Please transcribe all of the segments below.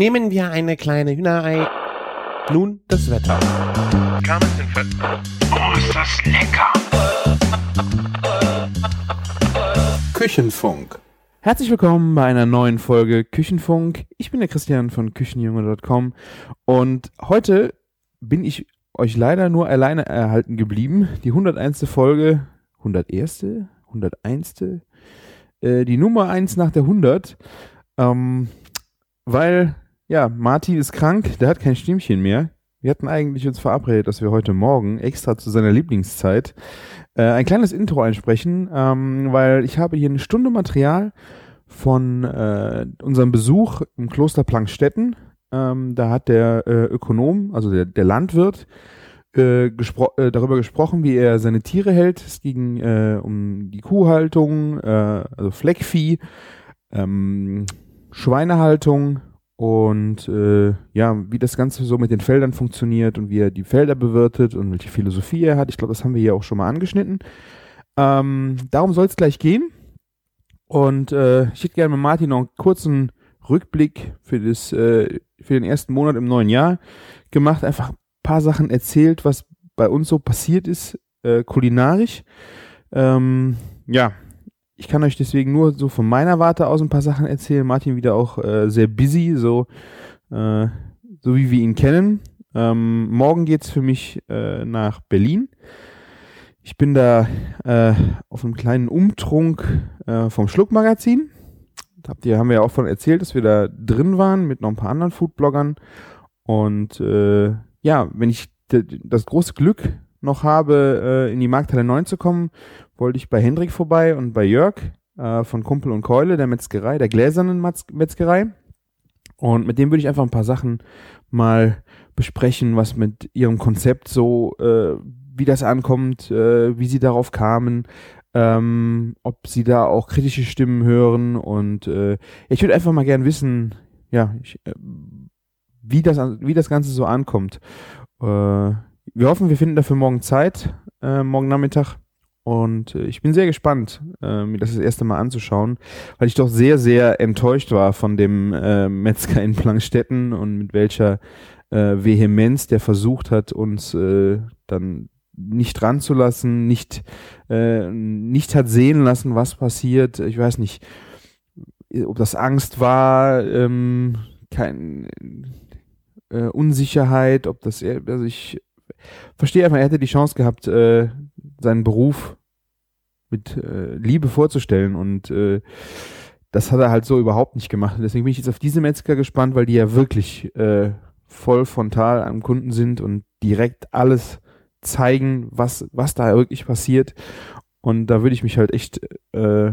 Nehmen wir eine kleine Hühnerei. Nun das Wetter. Oh, ist das lecker! Küchenfunk. Herzlich willkommen bei einer neuen Folge Küchenfunk. Ich bin der Christian von Küchenjunge.com und heute bin ich euch leider nur alleine erhalten geblieben. Die 101. Folge, 101. 101. Äh, die Nummer 1 nach der 100. Ähm, weil, ja, Martin ist krank, der hat kein Stimmchen mehr. Wir hatten eigentlich uns verabredet, dass wir heute Morgen extra zu seiner Lieblingszeit äh, ein kleines Intro einsprechen, ähm, weil ich habe hier eine Stunde Material von äh, unserem Besuch im Kloster Plankstetten. Ähm, da hat der äh, Ökonom, also der, der Landwirt, äh, gespro äh, darüber gesprochen, wie er seine Tiere hält. Es ging äh, um die Kuhhaltung, äh, also Fleckvieh, ähm, Schweinehaltung und äh, ja, wie das Ganze so mit den Feldern funktioniert und wie er die Felder bewirtet und welche Philosophie er hat. Ich glaube, das haben wir hier auch schon mal angeschnitten. Ähm, darum soll es gleich gehen. Und äh, ich hätte gerne mit Martin noch einen kurzen Rückblick für, das, äh, für den ersten Monat im neuen Jahr gemacht. Einfach ein paar Sachen erzählt, was bei uns so passiert ist, äh, kulinarisch. Ähm, ja, ich kann euch deswegen nur so von meiner Warte aus ein paar Sachen erzählen. Martin wieder auch äh, sehr busy, so, äh, so wie wir ihn kennen. Ähm, morgen geht's für mich äh, nach Berlin. Ich bin da äh, auf einem kleinen Umtrunk äh, vom Schluckmagazin. Habt ihr, haben wir ja auch von erzählt, dass wir da drin waren mit noch ein paar anderen Foodbloggern. Und äh, ja, wenn ich das große Glück noch habe, in die Markthalle 9 zu kommen, wollte ich bei Hendrik vorbei und bei Jörg äh, von Kumpel und Keule, der Metzgerei, der gläsernen Metzgerei. Und mit dem würde ich einfach ein paar Sachen mal besprechen, was mit ihrem Konzept so, äh, wie das ankommt, äh, wie sie darauf kamen, ähm, ob sie da auch kritische Stimmen hören und äh, ich würde einfach mal gern wissen, ja, ich, äh, wie das wie das Ganze so ankommt. Äh, wir hoffen, wir finden dafür morgen Zeit, äh, morgen Nachmittag. Und äh, ich bin sehr gespannt, äh, mir das das erste Mal anzuschauen, weil ich doch sehr, sehr enttäuscht war von dem äh, Metzger in Plankstetten und mit welcher Vehemenz der versucht hat, uns dann nicht ranzulassen, nicht, nicht hat sehen lassen, was passiert. Ich weiß nicht, ob das Angst war, ähm, kein äh, Unsicherheit, ob das, also ich verstehe einfach, er hätte die Chance gehabt, äh, seinen Beruf mit äh, Liebe vorzustellen und äh, das hat er halt so überhaupt nicht gemacht. Deswegen bin ich jetzt auf diese Metzger gespannt, weil die ja wirklich äh, voll frontal am Kunden sind und direkt alles zeigen, was, was da wirklich passiert. Und da würde ich mich halt echt äh,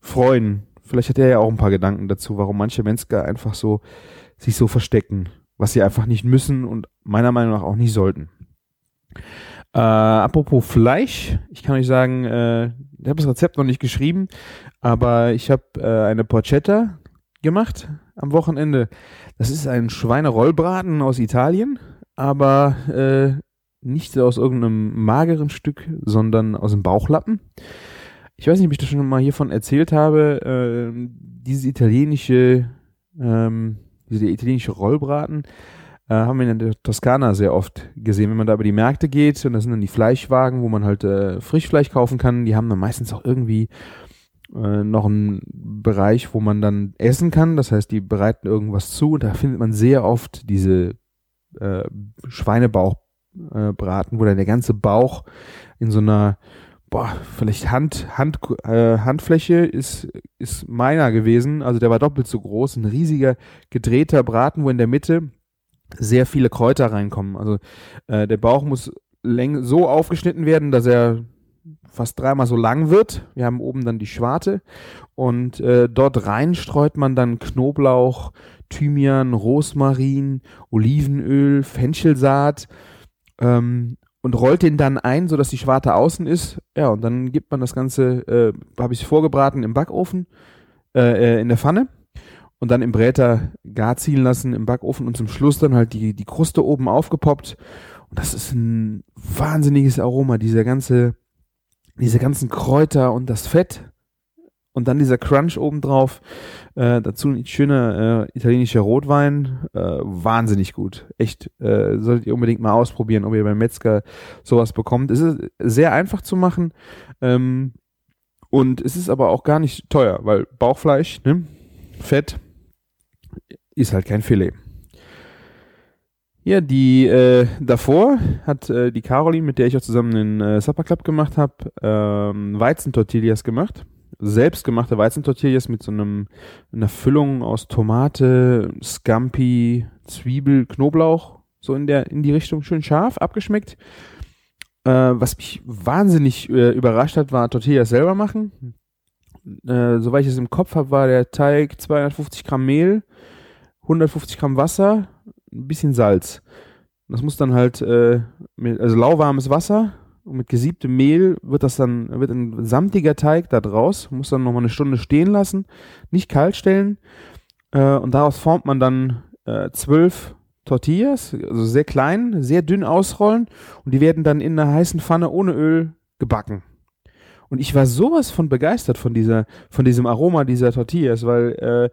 freuen. Vielleicht hat er ja auch ein paar Gedanken dazu, warum manche Metzger einfach so sich so verstecken, was sie einfach nicht müssen und meiner Meinung nach auch nicht sollten. Äh, apropos Fleisch, ich kann euch sagen, äh, ich habe das Rezept noch nicht geschrieben, aber ich habe äh, eine Porchetta gemacht am Wochenende. Das ist ein Schweinerollbraten aus Italien, aber äh, nicht aus irgendeinem mageren Stück, sondern aus dem Bauchlappen. Ich weiß nicht, ob ich das schon mal hiervon erzählt habe. Äh, dieses italienische, ähm, diese italienische Rollbraten, äh, haben wir in der Toskana sehr oft gesehen. Wenn man da über die Märkte geht und da sind dann die Fleischwagen, wo man halt äh, Frischfleisch kaufen kann, die haben dann meistens auch irgendwie äh, noch einen Bereich, wo man dann essen kann. Das heißt, die bereiten irgendwas zu und da findet man sehr oft diese äh, Schweinebauchbraten, äh, wo dann der ganze Bauch in so einer boah, vielleicht Hand, Hand, äh, Handfläche ist, ist meiner gewesen. Also der war doppelt so groß. Ein riesiger gedrehter Braten, wo in der Mitte sehr viele Kräuter reinkommen. Also äh, der Bauch muss läng so aufgeschnitten werden, dass er fast dreimal so lang wird. Wir haben oben dann die Schwarte und äh, dort rein streut man dann Knoblauch, Thymian, Rosmarin, Olivenöl, Fenchelsaat ähm, und rollt den dann ein, sodass die Schwarte außen ist. Ja, und dann gibt man das Ganze, äh, habe ich vorgebraten im Backofen, äh, äh in der Pfanne und dann im Bräter gar ziehen lassen im Backofen und zum Schluss dann halt die, die Kruste oben aufgepoppt. Und das ist ein wahnsinniges Aroma, dieser ganze, diese ganzen Kräuter und das Fett und dann dieser Crunch obendrauf. Äh, dazu ein schöner äh, italienischer Rotwein. Äh, wahnsinnig gut. Echt, äh, solltet ihr unbedingt mal ausprobieren, ob ihr beim Metzger sowas bekommt. Es ist sehr einfach zu machen. Ähm, und es ist aber auch gar nicht teuer, weil Bauchfleisch, ne? Fett, ist halt kein Filet. Ja, die äh, davor hat äh, die Caroline, mit der ich auch zusammen den äh, Supper Club gemacht habe, ähm, Weizentortillas gemacht. Selbstgemachte Weizentortillas mit so einem einer Füllung aus Tomate, Scampi, Zwiebel, Knoblauch, so in der in die Richtung schön scharf abgeschmeckt. Äh, was mich wahnsinnig äh, überrascht hat, war Tortillas selber machen. Äh, soweit ich es im Kopf habe, war der Teig 250 Gramm Mehl, 150 Gramm Wasser, ein bisschen Salz. Das muss dann halt, äh, mit, also lauwarmes Wasser und mit gesiebtem Mehl wird das dann, wird ein samtiger Teig da draus, muss dann nochmal eine Stunde stehen lassen, nicht kalt stellen äh, und daraus formt man dann äh, zwölf Tortillas, also sehr klein, sehr dünn ausrollen und die werden dann in einer heißen Pfanne ohne Öl gebacken. Und ich war sowas von begeistert von dieser, von diesem Aroma dieser Tortillas, weil äh,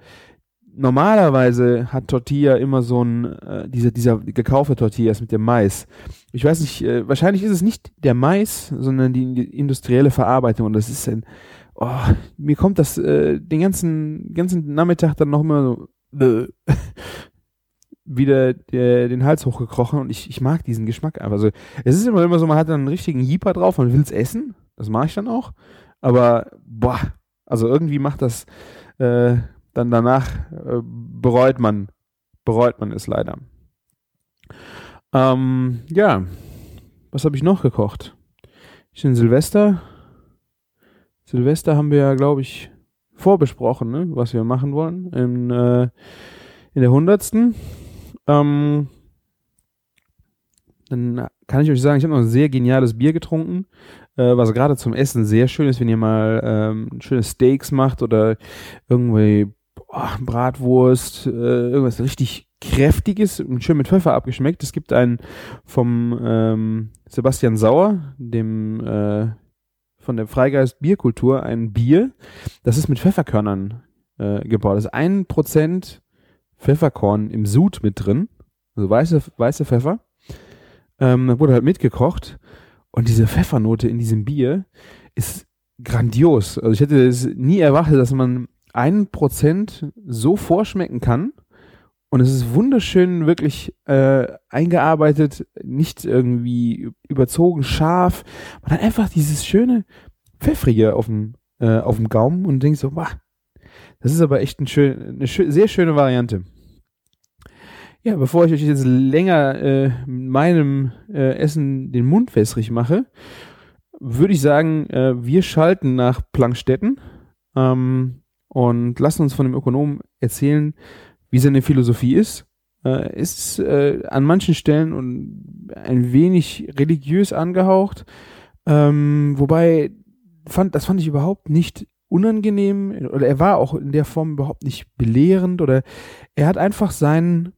normalerweise hat Tortilla immer so ein, äh, dieser, dieser gekaufte Tortillas mit dem Mais. Ich weiß nicht, äh, wahrscheinlich ist es nicht der Mais, sondern die industrielle Verarbeitung und das ist ein, oh, mir kommt das äh, den ganzen, ganzen Nachmittag dann noch immer so, äh, wieder der, den Hals hochgekrochen und ich, ich mag diesen Geschmack einfach. Also es ist immer immer so, man hat dann einen richtigen Jeeper drauf, man will es essen, das mache ich dann auch, aber boah, also irgendwie macht das äh, dann danach äh, bereut man, bereut man es leider. Ähm, ja, was habe ich noch gekocht? Ich bin Silvester. Silvester haben wir ja, glaube ich, vorbesprochen, ne? was wir machen wollen in, äh, in der hundertsten. Ähm, dann kann ich euch sagen, ich habe noch ein sehr geniales Bier getrunken, äh, was gerade zum Essen sehr schön ist, wenn ihr mal ähm, schöne Steaks macht oder irgendwie boah, Bratwurst, äh, irgendwas richtig kräftiges und schön mit Pfeffer abgeschmeckt. Es gibt einen vom ähm, Sebastian Sauer, dem äh, von der Freigeist Bierkultur, ein Bier, das ist mit Pfefferkörnern äh, gebaut. Das ist ein Prozent Pfefferkorn im Sud mit drin, also weiße, weiße Pfeffer. Ähm, wurde halt mitgekocht und diese Pfeffernote in diesem Bier ist grandios. Also ich hätte es nie erwartet, dass man ein Prozent so vorschmecken kann. Und es ist wunderschön wirklich äh, eingearbeitet, nicht irgendwie überzogen scharf. Man hat einfach dieses schöne Pfeffrige auf dem, äh, auf dem Gaumen und denkt so, wow, das ist aber echt ein schön, eine schön, sehr schöne Variante. Ja, bevor ich euch jetzt länger äh, meinem äh, Essen den Mund wässrig mache, würde ich sagen, äh, wir schalten nach Plankstetten. Ähm, und lassen uns von dem Ökonomen erzählen, wie seine Philosophie ist. Äh, ist äh, an manchen Stellen ein wenig religiös angehaucht, ähm, wobei fand das fand ich überhaupt nicht unangenehm oder er war auch in der Form überhaupt nicht belehrend oder er hat einfach sein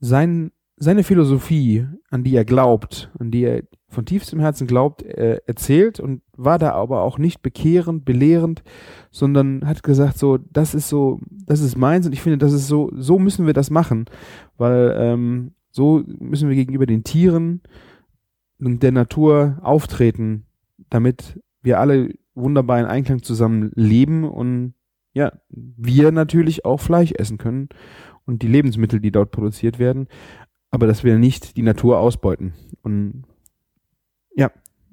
sein seine Philosophie, an die er glaubt, an die er von tiefstem Herzen glaubt, äh, erzählt und war da aber auch nicht bekehrend, belehrend, sondern hat gesagt so, das ist so, das ist meins und ich finde, das ist so, so müssen wir das machen, weil ähm, so müssen wir gegenüber den Tieren und der Natur auftreten, damit wir alle wunderbar in Einklang zusammen leben und ja, wir natürlich auch Fleisch essen können und die Lebensmittel, die dort produziert werden, aber dass wir nicht die Natur ausbeuten. Und ja,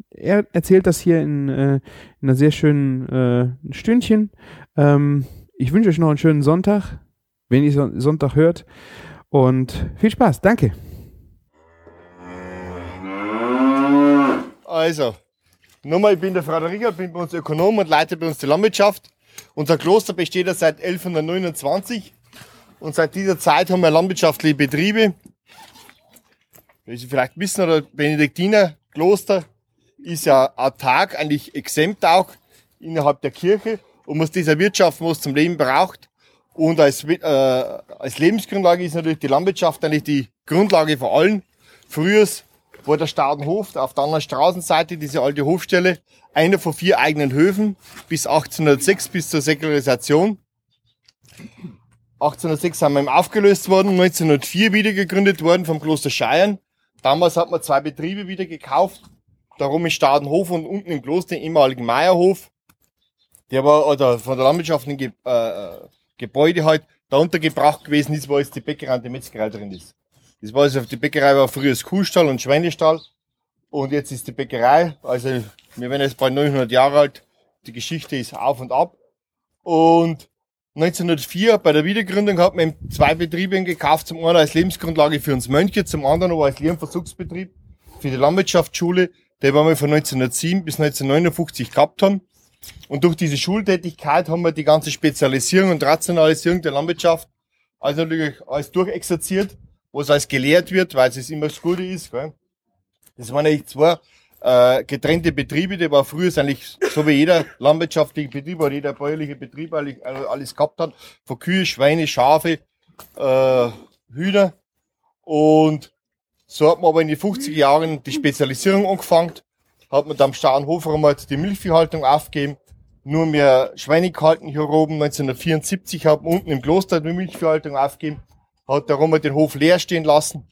er erzählt das hier in, äh, in einer sehr schönen äh, Stündchen. Ähm, ich wünsche euch noch einen schönen Sonntag, wenn ihr Sonntag hört. Und viel Spaß. Danke. Also, nochmal, ich bin der Frederika, bin bei uns Ökonom und leite bei uns die Landwirtschaft. Unser Kloster besteht seit 1129 und seit dieser Zeit haben wir landwirtschaftliche Betriebe. Wie Sie vielleicht wissen, oder Benediktiner Kloster ist ja autark, eigentlich exempt auch innerhalb der Kirche und muss dieser wirtschaften, was zum Leben braucht. Und als, äh, als Lebensgrundlage ist natürlich die Landwirtschaft eigentlich die Grundlage von allen. Früher war der Staudenhof auf der anderen Straßenseite, diese alte Hofstelle, einer von vier eigenen Höfen bis 1806, bis zur Säkularisation. 1806 sind wir aufgelöst worden, 1904 wieder gegründet worden vom Kloster Scheiern. Damals hat man zwei Betriebe wieder gekauft. Darum ist Stadenhof und unten im Kloster den ehemaligen Meierhof. Der war oder von der landwirtschaftlichen Ge äh, Gebäude halt da untergebracht gewesen ist, wo jetzt die Bäckerei und die Metzgerei drin ist. Das war also, die Bäckerei war früher das Kuhstall und Schweinestall. Und jetzt ist die Bäckerei, also wir werden jetzt bald 900 Jahre alt. Die Geschichte ist auf und ab. Und 1904 bei der Wiedergründung hat man zwei Betriebe gekauft. Zum einen als Lebensgrundlage für uns Mönche, zum anderen aber als Lernversuchsbetrieb für die Landwirtschaftsschule, die wir von 1907 bis 1959 gehabt haben. Und durch diese Schultätigkeit haben wir die ganze Spezialisierung und Rationalisierung der Landwirtschaft also natürlich alles durchexerziert, was alles gelehrt wird, weil es immer das Gute ist. Gell? Das waren eigentlich zwei äh, getrennte Betriebe, die war früher eigentlich so wie jeder landwirtschaftliche Betrieb oder jeder bäuerliche Betrieb alles gehabt hat. Von Kühe, Schweine, Schafe, äh, Hühner. Und so hat man aber in den 50er Jahren die Spezialisierung angefangen. Hat man dann am Stauenhofer einmal die Milchviehhaltung aufgegeben. Nur mehr Schweine gehalten hier oben. 1974 hat man unten im Kloster die Milchviehhaltung aufgegeben. Hat darum den Hof leer stehen lassen.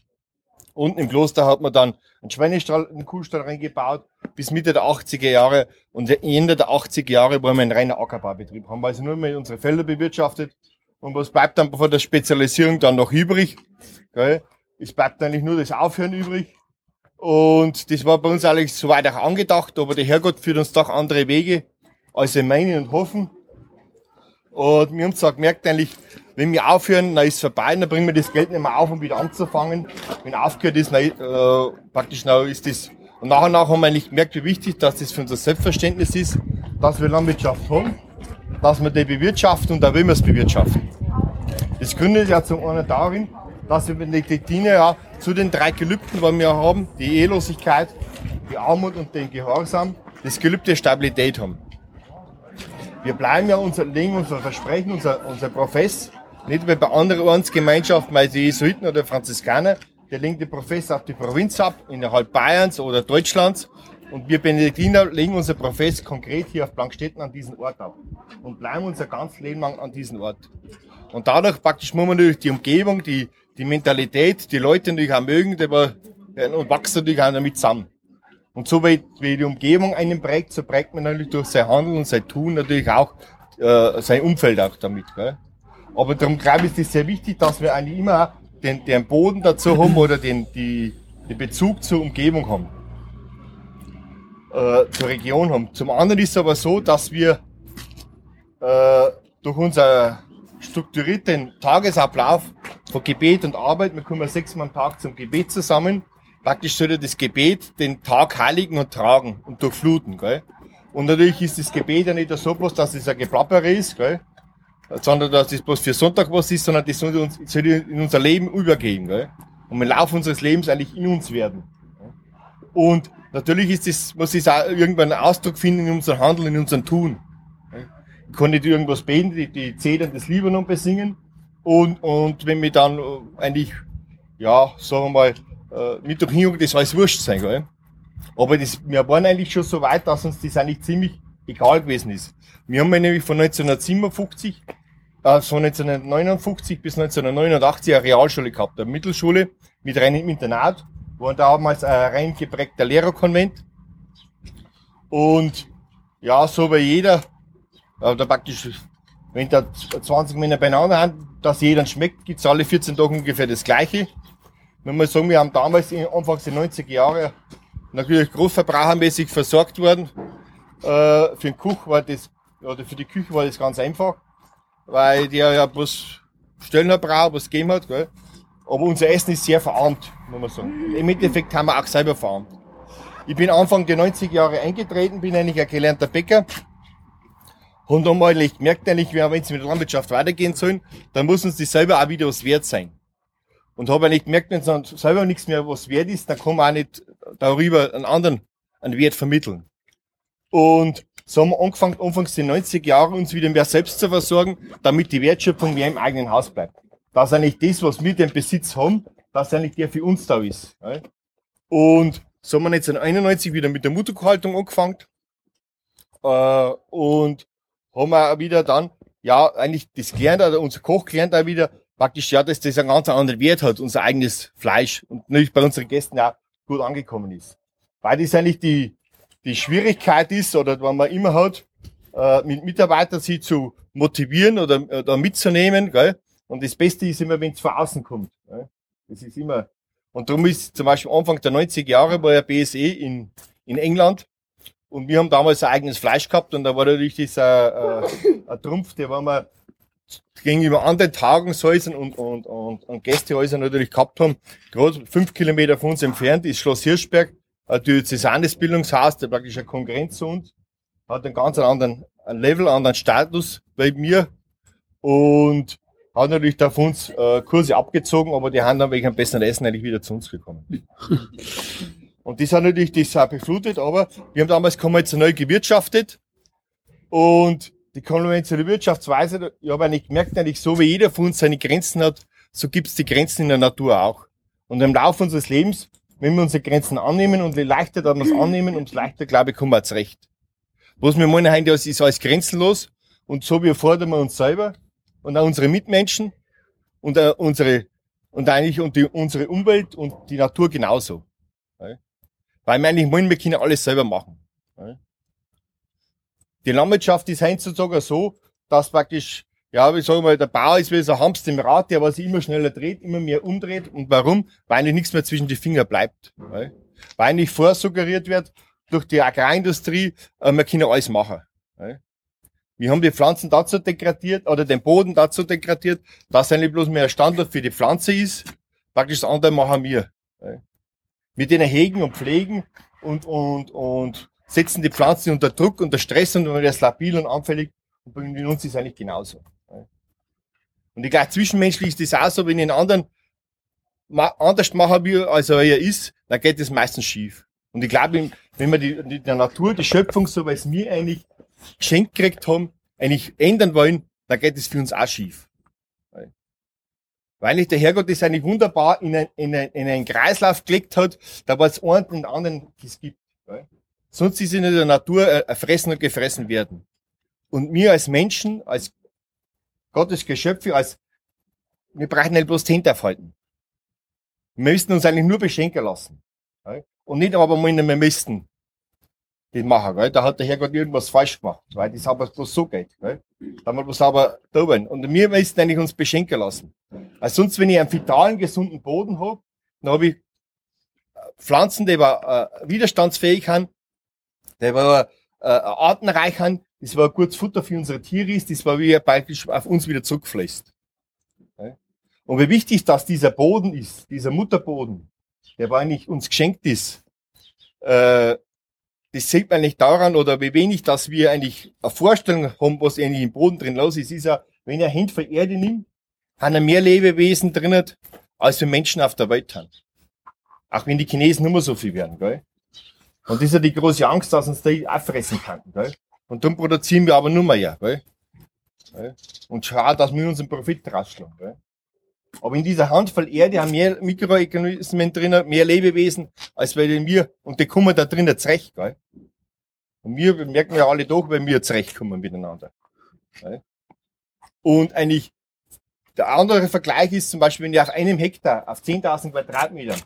Unten im Kloster hat man dann einen Schweinestall, einen Kuhstall reingebaut, bis Mitte der 80er Jahre. Und Ende der 80er Jahre waren wir ein reiner Ackerbaubetrieb. Haben wir also nur mehr unsere Felder bewirtschaftet. Und was bleibt dann von der Spezialisierung dann noch übrig? Gell? Es bleibt eigentlich nur das Aufhören übrig. Und das war bei uns eigentlich soweit auch angedacht, aber der Herrgott führt uns doch andere Wege, als wir meinen und hoffen. Und wir haben zwar gemerkt, eigentlich, wenn wir aufhören, dann ist es vorbei, dann bringen wir das Geld nicht mehr auf, um wieder anzufangen. Wenn aufgehört ist, dann, äh, praktisch dann ist das. Und nachher nach haben wir eigentlich gemerkt, wie wichtig dass das für unser Selbstverständnis ist, dass wir Landwirtschaft haben, dass wir die bewirtschaften und da will wir es bewirtschaften. Das gründet ja zum einen darin, dass wir die Dinge ja zu den drei Gelübden, die wir haben, die Ehelosigkeit, die Armut und den Gehorsam, das Gelübde Stabilität haben. Wir bleiben ja unser, legen unser Versprechen, unser, unser Profess, nicht wie bei anderen Ordensgemeinschaften, weil die Jesuiten oder Franziskaner, der legen den Profess auf die Provinz ab, innerhalb Bayerns oder Deutschlands. Und wir Benediktiner legen unser Profess konkret hier auf Blankstetten an diesen Ort ab. Und bleiben unser ganzes Leben lang an diesem Ort. Und dadurch praktisch muss man natürlich die Umgebung, die, die Mentalität, die Leute natürlich auch mögen, wir, und wachsen natürlich auch damit zusammen. Und so wie, wie die Umgebung einen prägt, so prägt man natürlich durch sein Handeln und sein Tun natürlich auch äh, sein Umfeld auch damit. Gell? Aber darum glaube ich, ist es sehr wichtig, dass wir eigentlich immer den, den Boden dazu haben oder den, die, den Bezug zur Umgebung haben, äh, zur Region haben. Zum anderen ist es aber so, dass wir äh, durch unser strukturierten Tagesablauf von Gebet und Arbeit, wir kommen sechsmal am Tag zum Gebet zusammen, praktisch sollte das Gebet den Tag heiligen und tragen und durchfluten. Gell? Und natürlich ist das Gebet ja nicht so bloß, dass es ein Geplappere ist, gell? Sondern dass das bloß für Sonntag was ist, sondern das soll, uns, soll in unser Leben übergehen. Gell? Und im Laufe unseres Lebens eigentlich in uns werden. Und natürlich ist das, muss es auch irgendwann einen Ausdruck finden in unserem Handeln, in unserem Tun. Ich kann nicht irgendwas beten, die, die Zedern des Libanon besingen. Und, und wenn wir dann äh, eigentlich, ja, sagen wir mal, äh, mit durch hin, das alles wurscht sein, gell? Aber das, wir waren eigentlich schon so weit, dass uns das eigentlich ziemlich egal gewesen ist. Wir haben nämlich von 1957, äh, von 1959 bis 1989 eine Realschule gehabt, eine Mittelschule mit reinem Internat, war damals ein rein geprägter Lehrerkonvent. Und ja, so wie jeder, da praktisch, wenn da 20 Männer beieinander haben, dass jeder schmeckt, gibt's alle 14 Tage ungefähr das Gleiche. Wenn man sagen, wir haben damals anfangs der 90er Jahre natürlich großverbrauchermäßig versorgt worden, äh, für den Kuch war das, oder für die Küche war das ganz einfach, weil der ja bloß Stöllner braucht, was gegeben hat, gell. Aber unser Essen ist sehr verarmt, muss man sagen. Im Endeffekt haben wir auch selber verarmt. Ich bin Anfang der 90er Jahre eingetreten, bin eigentlich ein gelernter Bäcker. Und dann mal ich gemerkt eigentlich, wenn es mit der Landwirtschaft weitergehen sollen, dann muss uns das selber auch wieder was wert sein. Und habe eigentlich gemerkt, wenn es selber nichts mehr was wert ist, dann kann man auch nicht darüber einen anderen einen Wert vermitteln. Und so haben wir angefangen, anfangs der 90 Jahre uns wieder mehr selbst zu versorgen, damit die Wertschöpfung mehr im eigenen Haus bleibt. Dass eigentlich das, was wir den Besitz haben, dass eigentlich der für uns da ist. Und so haben wir 1991 wieder mit der Mutterkuhhaltung angefangen. Äh, und haben wir wieder dann, ja, eigentlich das gelernt, oder unser Koch gelernt auch wieder, praktisch, ja, dass das einen ganz anderen Wert hat, unser eigenes Fleisch. Und natürlich bei unseren Gästen auch gut angekommen ist. Weil das eigentlich die, die Schwierigkeit ist, oder wenn man immer hat, äh, mit Mitarbeitern sie zu motivieren oder, oder mitzunehmen, gell? Und das Beste ist immer, wenn es von außen kommt. Gell? Das ist immer, und darum ist zum Beispiel Anfang der 90er Jahre war ja BSE in, in England und wir haben damals ein eigenes Fleisch gehabt und da war natürlich das äh, äh, ein Trumpf, der war wir gegenüber anderen Tagungshäusern und, und, und, und Gästehäusern natürlich gehabt haben. Gerade fünf Kilometer von uns entfernt ist Schloss Hirschberg, ein diözesanes Bildungshaus, der praktisch eine Konkurrenz zu uns, hat einen ganz anderen Level, anderen Status bei mir und hat natürlich da von uns äh, Kurse abgezogen, aber die haben dann wegen einem besseren Essen eigentlich wieder zu uns gekommen. und das hat natürlich das auch beflutet, aber wir haben damals konventionell gewirtschaftet und die konventionelle Wirtschaftsweise, ich habe eigentlich gemerkt, eigentlich so wie jeder von uns seine Grenzen hat, so gibt es die Grenzen in der Natur auch. Und im Laufe unseres Lebens, wenn wir unsere Grenzen annehmen und je leichter dann es annehmen, umso leichter, glaube ich, kommen wir zurecht. Was wir meinen, heute ist alles grenzenlos und so wie fordern wir uns selber und auch unsere Mitmenschen und uh, unsere und eigentlich und die, unsere Umwelt und die Natur genauso. Weil wir eigentlich meinen, wir können alles selber machen. Die Landwirtschaft ist heutzutage so, dass praktisch, ja, wie sagen wir, der Bauer ist wie so ein Hamster im Rad, der was immer schneller dreht, immer mehr umdreht. Und warum? Weil eigentlich nichts mehr zwischen die Finger bleibt. Weil eigentlich vorsuggeriert wird durch die Agrarindustrie, äh, wir können alles machen. Wir haben die Pflanzen dazu degradiert oder den Boden dazu degradiert, dass eigentlich bloß mehr Standort für die Pflanze ist. Praktisch das andere machen wir. Mit denen hegen und pflegen und, und, und setzen die Pflanzen unter Druck, unter Stress und wenn das labil und anfällig und bei uns ist es eigentlich genauso. Und ich glaube, zwischenmenschlich ist das auch so, wenn ich einen anderen anders machen will, als er ist, dann geht das meistens schief. Und ich glaube, wenn wir die, die, der Natur, die Schöpfung, so wie es mir eigentlich geschenkt gekriegt haben, eigentlich ändern wollen, dann geht es für uns auch schief. Weil nicht der Herrgott das eigentlich wunderbar in, ein, in, ein, in einen Kreislauf gelegt hat, da war es einen und anderen es gibt. Sonst ist in der Natur erfressen und gefressen werden. Und wir als Menschen, als Gottes Geschöpfe, als, wir brauchen nicht bloß aufhalten. Wir müssten uns eigentlich nur beschenken lassen. Und nicht aber meinen, wir müssten den machen, gell? Da hat der Herrgott irgendwas falsch gemacht, weil das aber bloß so geht, gell? Da haben wir bloß aber da Und wir müssen eigentlich uns beschenken lassen. Weil sonst, wenn ich einen vitalen, gesunden Boden habe, dann habe ich Pflanzen, die aber, äh, widerstandsfähig haben, die war äh, artenreich haben, das war gutes Futter für unsere Tiere das war wie praktisch auf uns wieder zurückfließt. Okay? Und wie wichtig, dass dieser Boden ist, dieser Mutterboden, der eigentlich uns geschenkt ist, äh, das sieht man nicht daran, oder wie wenig, dass wir eigentlich eine Vorstellung haben, was eigentlich im Boden drin los ist, ist ja, wenn ihr Hände von Erde nimmt, haben er mehr Lebewesen drin, als wir Menschen auf der Welt haben. Auch wenn die Chinesen immer so viel werden, gell? Und das ist ja die große Angst, dass uns die auffressen könnten, gell? Und dann produzieren wir aber nur mehr, gell? Und schauen, dass wir unseren Profit rausschlagen, gell? Aber in dieser Handvoll Erde haben mehr Mikroorganismen drin, mehr Lebewesen, als wir, und die kommen da drinnen zurecht, gell? Und wir merken ja alle doch, wenn wir zurechtkommen miteinander. Gell? Und eigentlich, der andere Vergleich ist zum Beispiel, wenn ich auf einem Hektar, auf 10.000 Quadratmetern,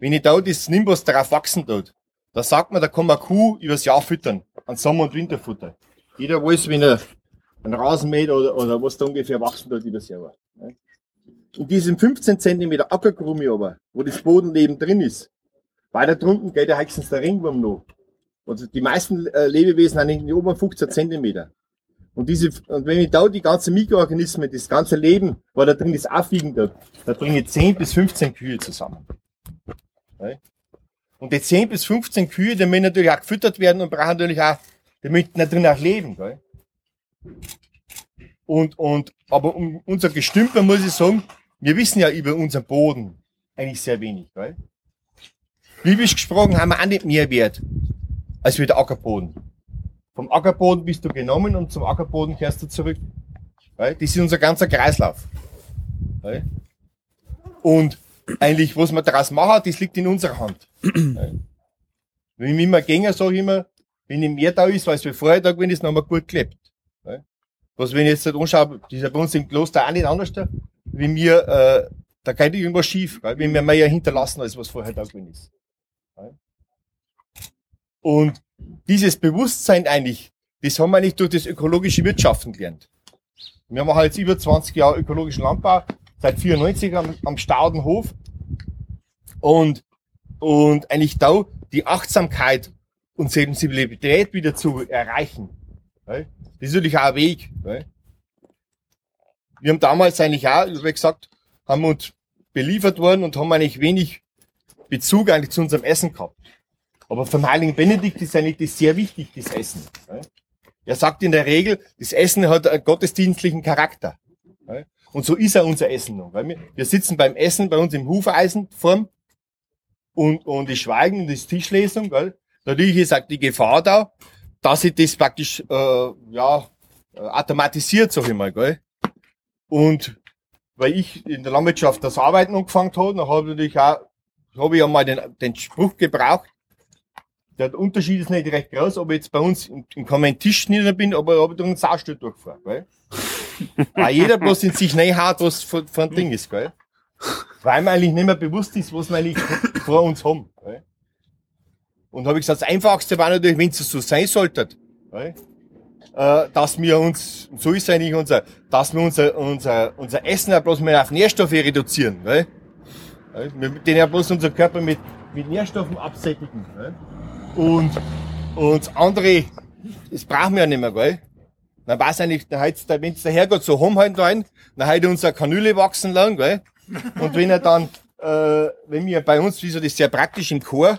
wenn ich da das Nimbus darauf wachsen tut, da sagt man, da kann man Kuh übers Jahr füttern, an Sommer- und Winterfutter. Jeder weiß, wenn er einen Rasen oder, oder was da ungefähr wachsen tut übers Jahr. In diesem 15 cm Ackerkrumme aber, wo das Bodenleben drin ist, weiter drunten geht ja höchstens der Ringwurm noch. Also die meisten äh, Lebewesen haben in den oberen 15 cm. Und diese, und wenn ich da die ganzen Mikroorganismen, das ganze Leben, was da drin ist, aufwiegen dort, da bringe ich 10 bis 15 Kühe zusammen. Und die 10 bis 15 Kühe, die müssen natürlich auch gefüttert werden und brauchen natürlich auch, die da drin auch leben. Gell? Und, und, aber um unser Gestümper muss ich sagen, wir wissen ja über unseren Boden eigentlich sehr wenig. Gell? Biblisch gesprochen haben wir auch nicht mehr Wert als wie der Ackerboden. Vom Ackerboden bist du genommen und zum Ackerboden kehrst du zurück. Gell? Das ist unser ganzer Kreislauf. Gell? Und eigentlich, was man daraus machen, das liegt in unserer Hand. Wenn ich immer gänger, sage ich immer, wenn ich mehr da ist, als wir vorher da gewesen ist, dann haben wir gut gelebt. Was, wenn ich jetzt halt anschaue, das ist ja bei uns im Kloster auch nicht anders, da, wie mir, äh, da geht irgendwas schief, gell? wenn wir mehr hinterlassen, als was vorher da gewesen ist. Und dieses Bewusstsein eigentlich, das haben wir eigentlich durch das ökologische Wirtschaften gelernt. Wir machen jetzt über 20 Jahre ökologischen Landbau, seit 94 am, am Staudenhof. Und, und eigentlich da die Achtsamkeit und Sensibilität wieder zu erreichen. Das ist natürlich auch ein Weg. Wir haben damals eigentlich auch, wie gesagt, haben uns beliefert worden und haben eigentlich wenig Bezug eigentlich zu unserem Essen gehabt. Aber vom Heiligen Benedikt ist eigentlich das sehr wichtig, das Essen. Er sagt in der Regel, das Essen hat einen gottesdienstlichen Charakter. Und so ist er unser Essen noch. Wir sitzen beim Essen bei uns im Hufeisenform und, und die Schweigen und das Tischlesung. Natürlich ist auch die Gefahr da, dass ich das praktisch äh, ja, automatisiert, sag ich mal. Gell? Und weil ich in der Landwirtschaft das Arbeiten angefangen habe, dann habe ich natürlich auch, habe ich einmal den, den Spruch gebraucht, der Unterschied ist nicht recht groß, ob ich jetzt bei uns im, im keinen Tisch nieder bin, aber ob ich durch einen Saustall durchfahre. Gell? Weil jeder bloß in sich reinhaut, was von, von Ding ist. Gell? Weil mir eigentlich nicht mehr bewusst ist, was wir eigentlich vor uns haben. Gell? Und habe ich gesagt, das Einfachste war natürlich, wenn es so sein sollte, gell? Äh, dass wir uns, so ist eigentlich unser, dass wir unser, unser, unser Essen ja bloß mal auf Nährstoffe reduzieren. Gell? Wir den ja bloß unser Körper mit, mit Nährstoffen absättigen. Und, und andere, das brauchen wir ja nicht mehr, gell? Dann weiß eigentlich, dann der, wenn es der Herrgott so rumhalten rein, dann hat er unsere Kanüle wachsen lang, gell? Und wenn er dann, äh, wenn wir bei uns, wie so das sehr praktisch im Chor,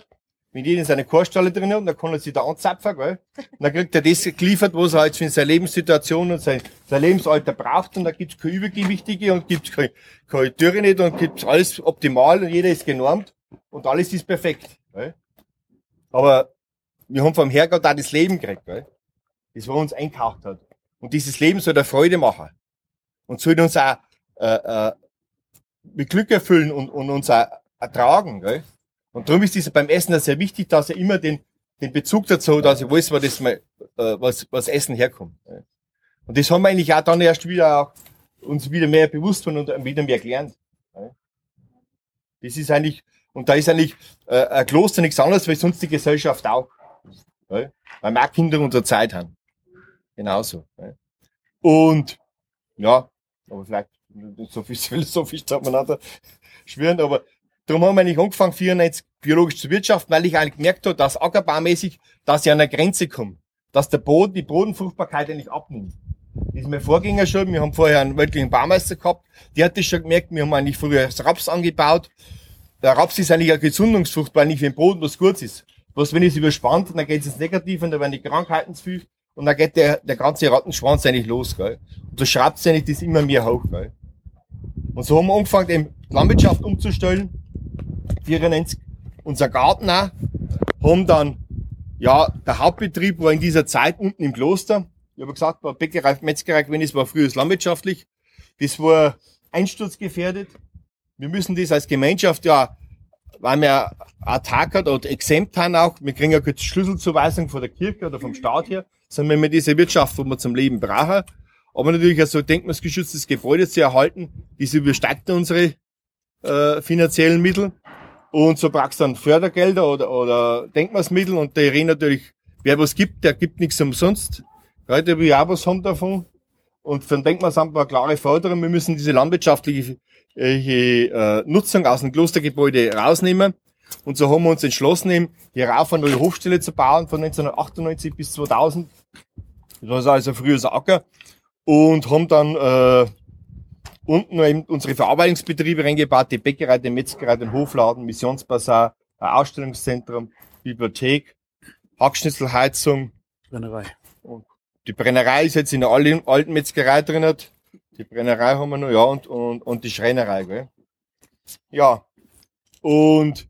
wenn jeder in seine Chorstalle drin hat, dann kann er sich da anzapfen, gell? Und dann kriegt er das geliefert, was er halt für seine Lebenssituation und sein, sein Lebensalter braucht. Und da gibt's keine Übergewichtige und gibt's keine, keine Dürre nicht und gibt's alles optimal und jeder ist genormt und alles ist perfekt, gell? Aber wir haben vom Herrgott auch das Leben gekriegt, gell? das was uns einkauft hat. Und dieses Leben soll der Freude machen. Und soll uns auch äh, äh, mit Glück erfüllen und, und uns auch ertragen. Gell? Und darum ist es beim Essen sehr wichtig, dass er immer den, den Bezug dazu hat, dass ich weiß, wo das mal, äh, was, was Essen herkommt. Gell? Und das haben wir eigentlich auch dann erst wieder auch uns wieder mehr bewusst und wieder mehr gelernt. Gell? Das ist eigentlich, und da ist eigentlich äh, ein Kloster nichts anderes, weil sonst die Gesellschaft auch. Weil wir auch Kinder unserer Zeit haben. Genauso. Und ja, aber vielleicht so viel philosophisch darf man nicht schwören, aber darum haben wir eigentlich angefangen, 94 biologisch zu wirtschaften, weil ich eigentlich gemerkt habe, dass ackerbaumäßig, dass ich an eine Grenze komme. Dass der Boden, die Bodenfruchtbarkeit eigentlich abnimmt. Das ist mein Vorgänger schon, wir haben vorher einen weltlichen Baumeister gehabt, der hat das schon gemerkt, wir haben eigentlich früher Raps angebaut der Raps ist eigentlich eine Gesundungsfrucht, weil nicht für den Boden was gut ist. Was, wenn es überspannt, dann geht es ins Negative und dann werden die Krankheiten zu viel und dann geht der, der ganze Rattenschwanz eigentlich los, gell. Und da schraubt eigentlich das immer mehr hoch, gell. Und so haben wir angefangen, eben Landwirtschaft umzustellen. 94. Unser Garten auch. Haben dann, ja, der Hauptbetrieb war in dieser Zeit unten im Kloster. Ich habe gesagt, war Bäckerei, Metzgerei gewesen, das war früher landwirtschaftlich. Das war einsturzgefährdet wir müssen das als Gemeinschaft ja, weil wir Tag hat oder exempt haben auch, wir kriegen ja keine Schlüsselzuweisung von der Kirche oder vom Staat her, sondern wenn wir diese Wirtschaft, wo wir zum Leben brauchen, aber natürlich also denkmalsgeschütztes Gebäude zu erhalten, das übersteigt unsere äh, finanziellen Mittel. Und so brauchst du dann Fördergelder oder, oder Denkmalsmittel und der reden natürlich, wer was gibt, der gibt nichts umsonst. Gerade wir auch was haben davon. Und für ein Denkmalsamt war eine klare Forderung, wir müssen diese landwirtschaftliche äh, Nutzung aus dem Klostergebäude rausnehmen. Und so haben wir uns entschlossen, eben hier rauf eine neue Hofstelle zu bauen von 1998 bis 2000. Das war also früher so Acker. Und haben dann äh, unten eben unsere Verarbeitungsbetriebe reingebaut, die Bäckerei, die Metzgerei, den Hofladen, Missionsbasar, ein Ausstellungszentrum, Bibliothek, Hackschnitzelheizung. Brennerei. Und die Brennerei ist jetzt in der alten Metzgerei drin. Die Brennerei haben wir noch, ja, und, und, und die Schreinerei, gell. Ja. Und,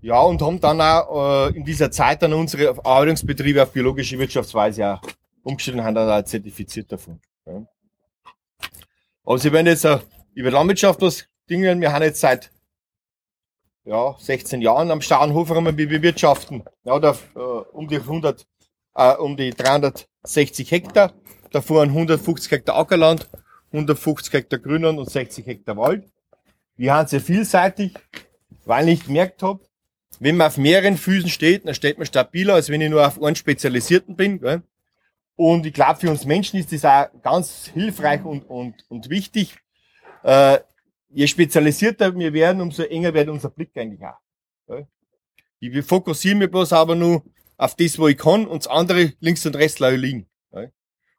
ja, und haben dann auch äh, in dieser Zeit dann unsere Verarbeitungsbetriebe auf biologische Wirtschaftsweise auch umgestellt und haben dann auch zertifiziert davon. Gell. Also, wenn jetzt uh, über Landwirtschaft was dingen, wir haben jetzt seit ja, 16 Jahren am Stauenhofer haben wir bewirtschaften. Ja, da, uh, um die 100 äh, um die 360 Hektar. Davor 150 Hektar Ackerland, 150 Hektar Grünland und 60 Hektar Wald. Wir haben sehr vielseitig, weil ich gemerkt habe, wenn man auf mehreren Füßen steht, dann steht man stabiler, als wenn ich nur auf einen spezialisierten bin. Gell? Und ich glaube, für uns Menschen ist das auch ganz hilfreich und, und, und wichtig. Äh, je spezialisierter wir werden, umso enger wird unser Blick eigentlich auch. Gell? Ich fokussiere mich bloß aber nur auf das, wo ich kann, und das andere links und rechts liegen. Gell?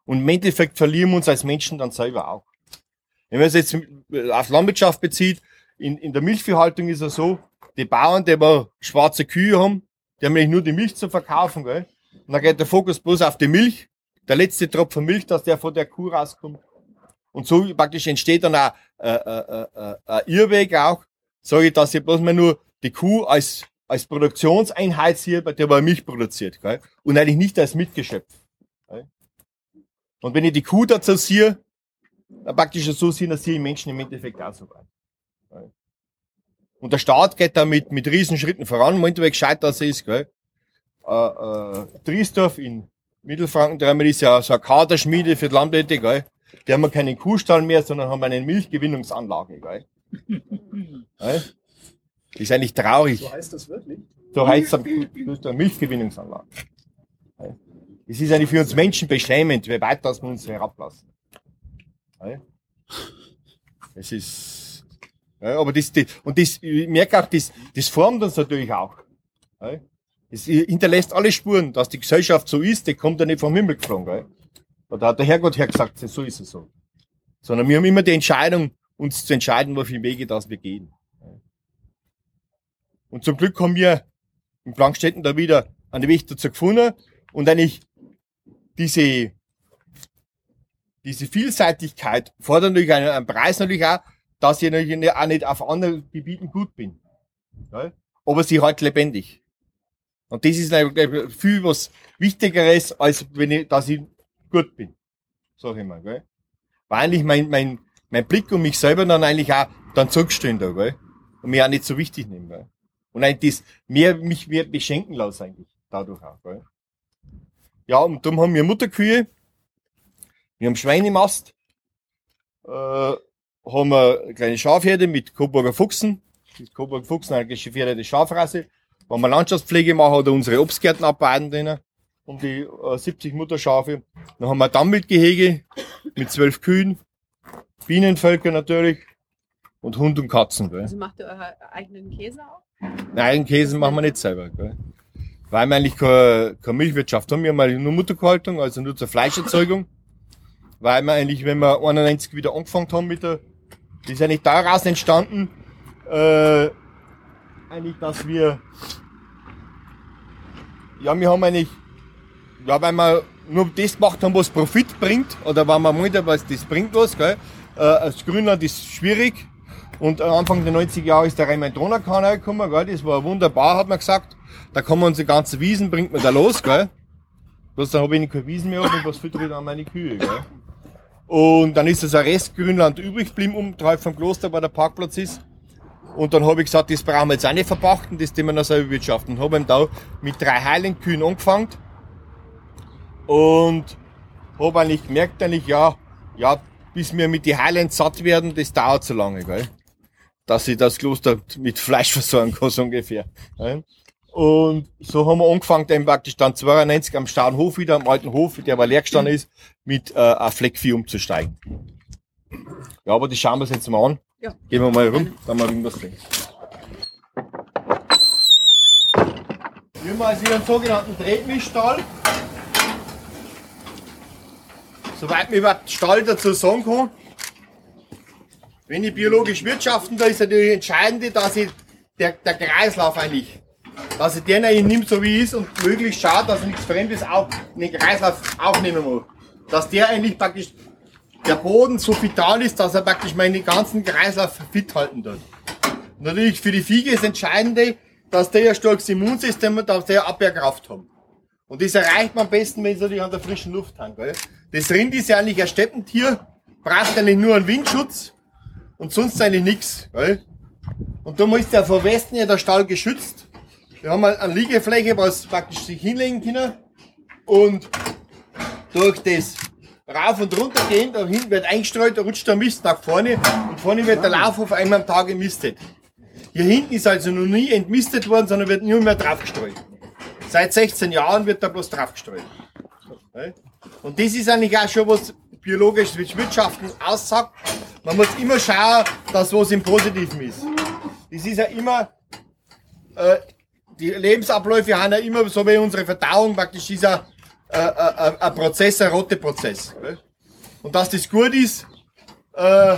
Und im Endeffekt verlieren wir uns als Menschen dann selber auch. Wenn man es jetzt auf Landwirtschaft bezieht, in, in der Milchviehhaltung ist es so, die Bauern, die aber schwarze Kühe haben, die haben nämlich nur die Milch zu verkaufen, gell? Und dann geht der Fokus bloß auf die Milch der letzte Tropfen Milch, dass der von der Kuh rauskommt. Und so praktisch entsteht dann auch äh, äh, äh, ein Irrweg auch, sage ich, dass ich bloß mal nur die Kuh als, als Produktionseinheit sehe, bei der man Milch produziert. Gell? Und eigentlich nicht als Mitgeschöpf. Gell? Und wenn ich die Kuh dazu sehe, dann praktisch so sehen, dass die Menschen im Endeffekt auch so weit. Und der Staat geht da mit, mit Riesenschritten voran, meint, wie gescheit das ist. Gell? Äh, äh, Driesdorf in Mittelfranken dreimal ist ja so eine Kaderschmiede für die Landwirte, gell? Die haben wir keinen Kuhstall mehr, sondern haben eine Milchgewinnungsanlage, gell? gell? Das ist eigentlich traurig. So heißt das wirklich? So heißt es eine Milchgewinnungsanlage. Es ist eigentlich für uns Menschen beschämend, wie weit das wir uns herablassen. Es ist, ja, aber das, das, und das, ich merke auch, das, das formt uns natürlich auch. Es hinterlässt alle Spuren, dass die Gesellschaft so ist, die kommt ja nicht vom Himmel geflogen. Gell? Da hat der Herrgott hergesagt, so ist es so. Sondern wir haben immer die Entscheidung, uns zu entscheiden, auf welche Wege das wir gehen. Und zum Glück haben wir in Plankstetten da wieder einen Weg dazu gefunden und eigentlich diese, diese Vielseitigkeit fordert natürlich einen, einen Preis natürlich auch, dass ich natürlich auch nicht auf anderen Gebieten gut bin. Aber sie halt lebendig. Und das ist viel was Wichtigeres, als wenn ich, dass ich gut bin. Sag ich mal, gell? Weil eigentlich mein, mein, mein Blick und mich selber dann eigentlich auch dann zurückstehen da, gell? Und mich auch nicht so wichtig nehmen, gell? Und eigentlich das mehr, mich mehr beschenken lassen eigentlich. Dadurch auch, gell? Ja, und darum haben wir Mutterkühe. Wir haben Schweinemast. Äh, haben wir kleine Schafherde mit Coburger Fuchsen. Die Coburger Fuchsen, eine gefährdete Schafrasse. Wenn wir Landschaftspflege machen oder unsere Obstgärten abbauen drinnen, um die äh, 70 Mutterschafe. Dann haben wir Dammwildgehege mit zwölf Kühen, Bienenvölker natürlich und Hund und Katzen. Gell. Also macht ihr euren eigenen Käse auch? Nein, Käse machen wir nicht selber. Gell. Weil wir eigentlich keine, keine Milchwirtschaft haben. Wir haben eigentlich nur Muttergehaltung, also nur zur Fleischerzeugung. Weil wir eigentlich, wenn wir 91 wieder angefangen haben mit der, das ist eigentlich daraus entstanden, äh, eigentlich, dass wir ja, wir haben eigentlich, ja, weil wir nur das gemacht haben, was Profit bringt, oder wenn man meint, was das bringt was, gell. Äh, das Grünland ist schwierig. Und Anfang der 90er Jahre ist der Rhein-Main-Donau-Kanal gekommen, gell. Das war wunderbar, hat man gesagt. Da man unsere ganzen Wiesen, bringt man da los, gell. Bloß dann habe ich keine Wiesen mehr und was füttere ich dann meine Kühe, gell. Und dann ist das Rest Grünland übrig geblieben, unterhalb vom Kloster, wo der Parkplatz ist. Und dann habe ich gesagt, das brauchen wir jetzt auch nicht verpachten, das tun wir noch selber wirtschaften. Und habe da mit drei Heilenkühen angefangen. Und habe eigentlich gemerkt, eigentlich, ja, ja, bis wir mit den Highlands satt werden, das dauert so lange, gell? Dass ich das Kloster mit Fleisch versorgen kann, so ungefähr. Und so haben wir angefangen, dann praktisch dann 92 am Staudenhof wieder, am alten Hof, der aber leer gestanden ist, mit äh, ein Fleckvieh umzusteigen. Ja, aber das schauen wir uns jetzt mal an. Ja. Gehen wir mal rum, dann mal irgendwas sehen. Wir haben also hier einen sogenannten Tretmischstall. Soweit mir über den Stall dazu sagen kann. Wenn ich biologisch wirtschaften, da ist natürlich entscheidend, dass ich der, der Kreislauf eigentlich, dass ich den eigentlich nimmt, so wie er ist und möglichst schaut, dass er nichts Fremdes auch in den Kreislauf aufnehmen muss. Dass der eigentlich praktisch der Boden so vital ist, dass er praktisch meinen ganzen Kreislauf fit halten tut. Natürlich für die Fiege ist entscheidend, dass der ein starkes Immunsystem hat, dass der Abwehrkraft haben. Und das erreicht man am besten, wenn sie natürlich an der frischen Luft haben. Gell? Das Rind ist ja eigentlich ein Steppentier, braucht eigentlich nur einen Windschutz und sonst eigentlich nichts. Und da ist der von Westen ja der Stall geschützt. Wir haben eine Liegefläche, was praktisch sich hinlegen können. Und durch das rauf und runter gehen, da hinten wird eingestreut, da rutscht der Mist nach vorne und vorne wird der Laufhof einmal am Tag gemistet. Hier hinten ist also noch nie entmistet worden, sondern wird nur mehr draufgestreut. Seit 16 Jahren wird da bloß draufgestreut. Und das ist eigentlich auch schon was biologisches Wirtschaften aussagt. Man muss immer schauen, dass was im Positiven ist. Das ist ja immer, äh, die Lebensabläufe haben ja immer, so wie unsere Verdauung praktisch ist ja ein Prozess, ein roter Prozess. Gell? Und dass das gut ist, äh,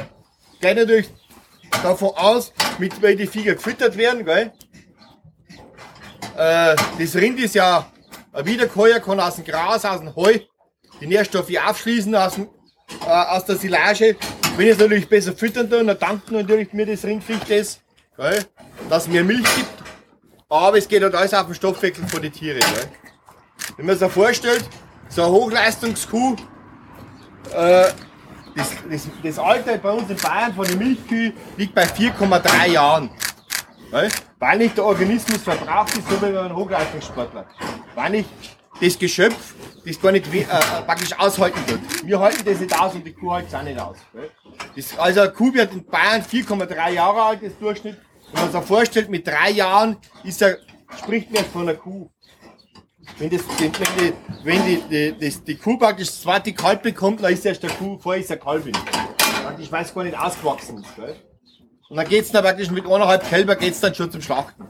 geht natürlich davon aus, mit weil die Viecher gefüttert werden, gell? Äh, das Rind ist ja ein Wiederkäuer, kann aus dem Gras, aus dem Heu die Nährstoffe aufschließen aus, dem, äh, aus der Silage. Wenn ich es natürlich besser füttern tue, dann dankt natürlich mir das Rindviech das, gell? dass es mir Milch gibt. Aber es geht halt alles auf den Stoffwechsel von den Tieren. Gell? Wenn man sich vorstellt, so eine Hochleistungskuh, äh, das, das, das Alter bei uns in Bayern von den Milchkühen liegt bei 4,3 Jahren. Weil, nicht der Organismus verbraucht ist, so wie bei Hochleistungssportler. Weil nicht das Geschöpf das gar nicht äh, praktisch aushalten tut. Wir halten das nicht aus und die Kuh hält es auch nicht aus. Das, also eine Kuh wird in Bayern 4,3 Jahre alt, das Durchschnitt. Wenn man sich vorstellt, mit drei Jahren ist er, spricht man von einer Kuh. Wenn, das, wenn, die, wenn die, die, das, die Kuh praktisch das zweite Kalb bekommt, dann ist erst der Kuh, vorher ist er. Praktisch, weil es gar nicht ausgewachsen ist. Gell? Und dann geht's dann praktisch mit eineinhalb Kälber geht's dann schon zum Schlachten.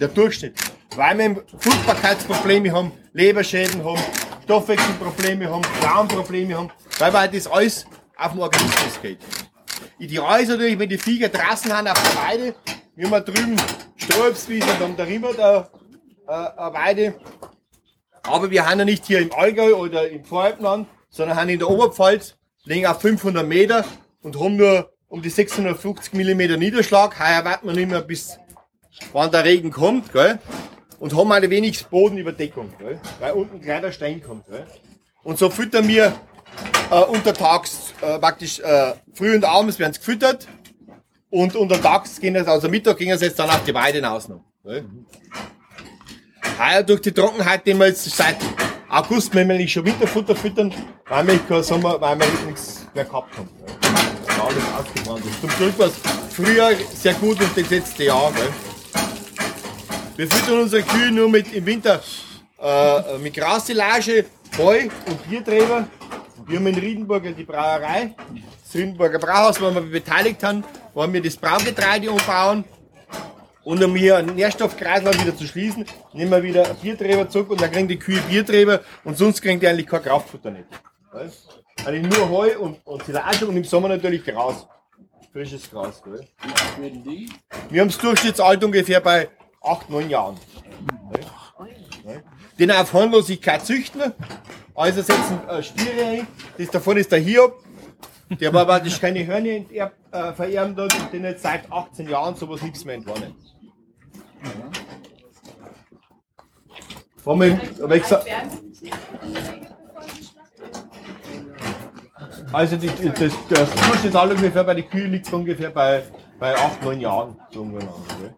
Der Durchschnitt. Weil wir Fruchtbarkeitsprobleme haben, Leberschäden haben, Stoffwechselprobleme haben, Darmprobleme haben, weil das alles auf den Organismus geht. Ideal ist natürlich, wenn die Viecher draußen sind auf der Weide, wir haben drüben Strohobstwiese und haben darüber da, äh, eine Weide. Aber wir haben ja nicht hier im Allgäu oder im Voralpenland, sondern haben in der Oberpfalz, liegen auf 500 Meter und haben nur um die 650 mm Niederschlag. Heuer warten wir nicht mehr bis wann der Regen kommt, gell? Und haben eine wenig Bodenüberdeckung, gell? Weil unten gleich der Stein kommt, gell? Und so füttern wir äh, untertags äh, praktisch äh, früh und abends werden sie gefüttert und untertags gehen es, also Mittag gehen sie jetzt dann auf die Weide hinaus noch. Gell? Heuer durch die Trockenheit, die wir jetzt seit August nämlich schon Winterfutter füttern, weil wir kein Sommer, weil wir nichts mehr gehabt haben. Gell? Alles ausgebrannt. Zum Glück war es früher sehr gut und das letzte Jahr. Gell? Wir füttern unsere Kühe nur mit im Winter äh, mit Grassilage, Heu und Bierträger. Wir haben in Riedenburger die Brauerei, das Riedenburger Brauhaus, wo wir beteiligt haben, wollen wir das Braugetreide umbauen. Und um hier einen Nährstoffkreislauf wieder zu schließen, nehmen wir wieder Bierträger zurück und dann kriegen die Kühe Bierträger und sonst kriegen die eigentlich kein Kraftfutter nicht. Weißt? Eigentlich nur Heu und, und Silage und im Sommer natürlich Gras. Frisches Gras. Gell? Wir haben das Durchschnittsalter ungefähr bei 8, 9 Jahren. Den auf Harmlosigkeit züchten. Also setzen äh, Stiere ein. Das davon ist der Hiob. Der war praktisch keine Hörner enterb, äh, vererben und den jetzt seit 18 Jahren sowas nichts mehr entwarnen. Vor mir, aber ich gesagt, also die, das, das Durchschnittsalter ungefähr bei den Kühen liegt ungefähr bei, bei 8, 9 Jahren. So ungefähr. Okay?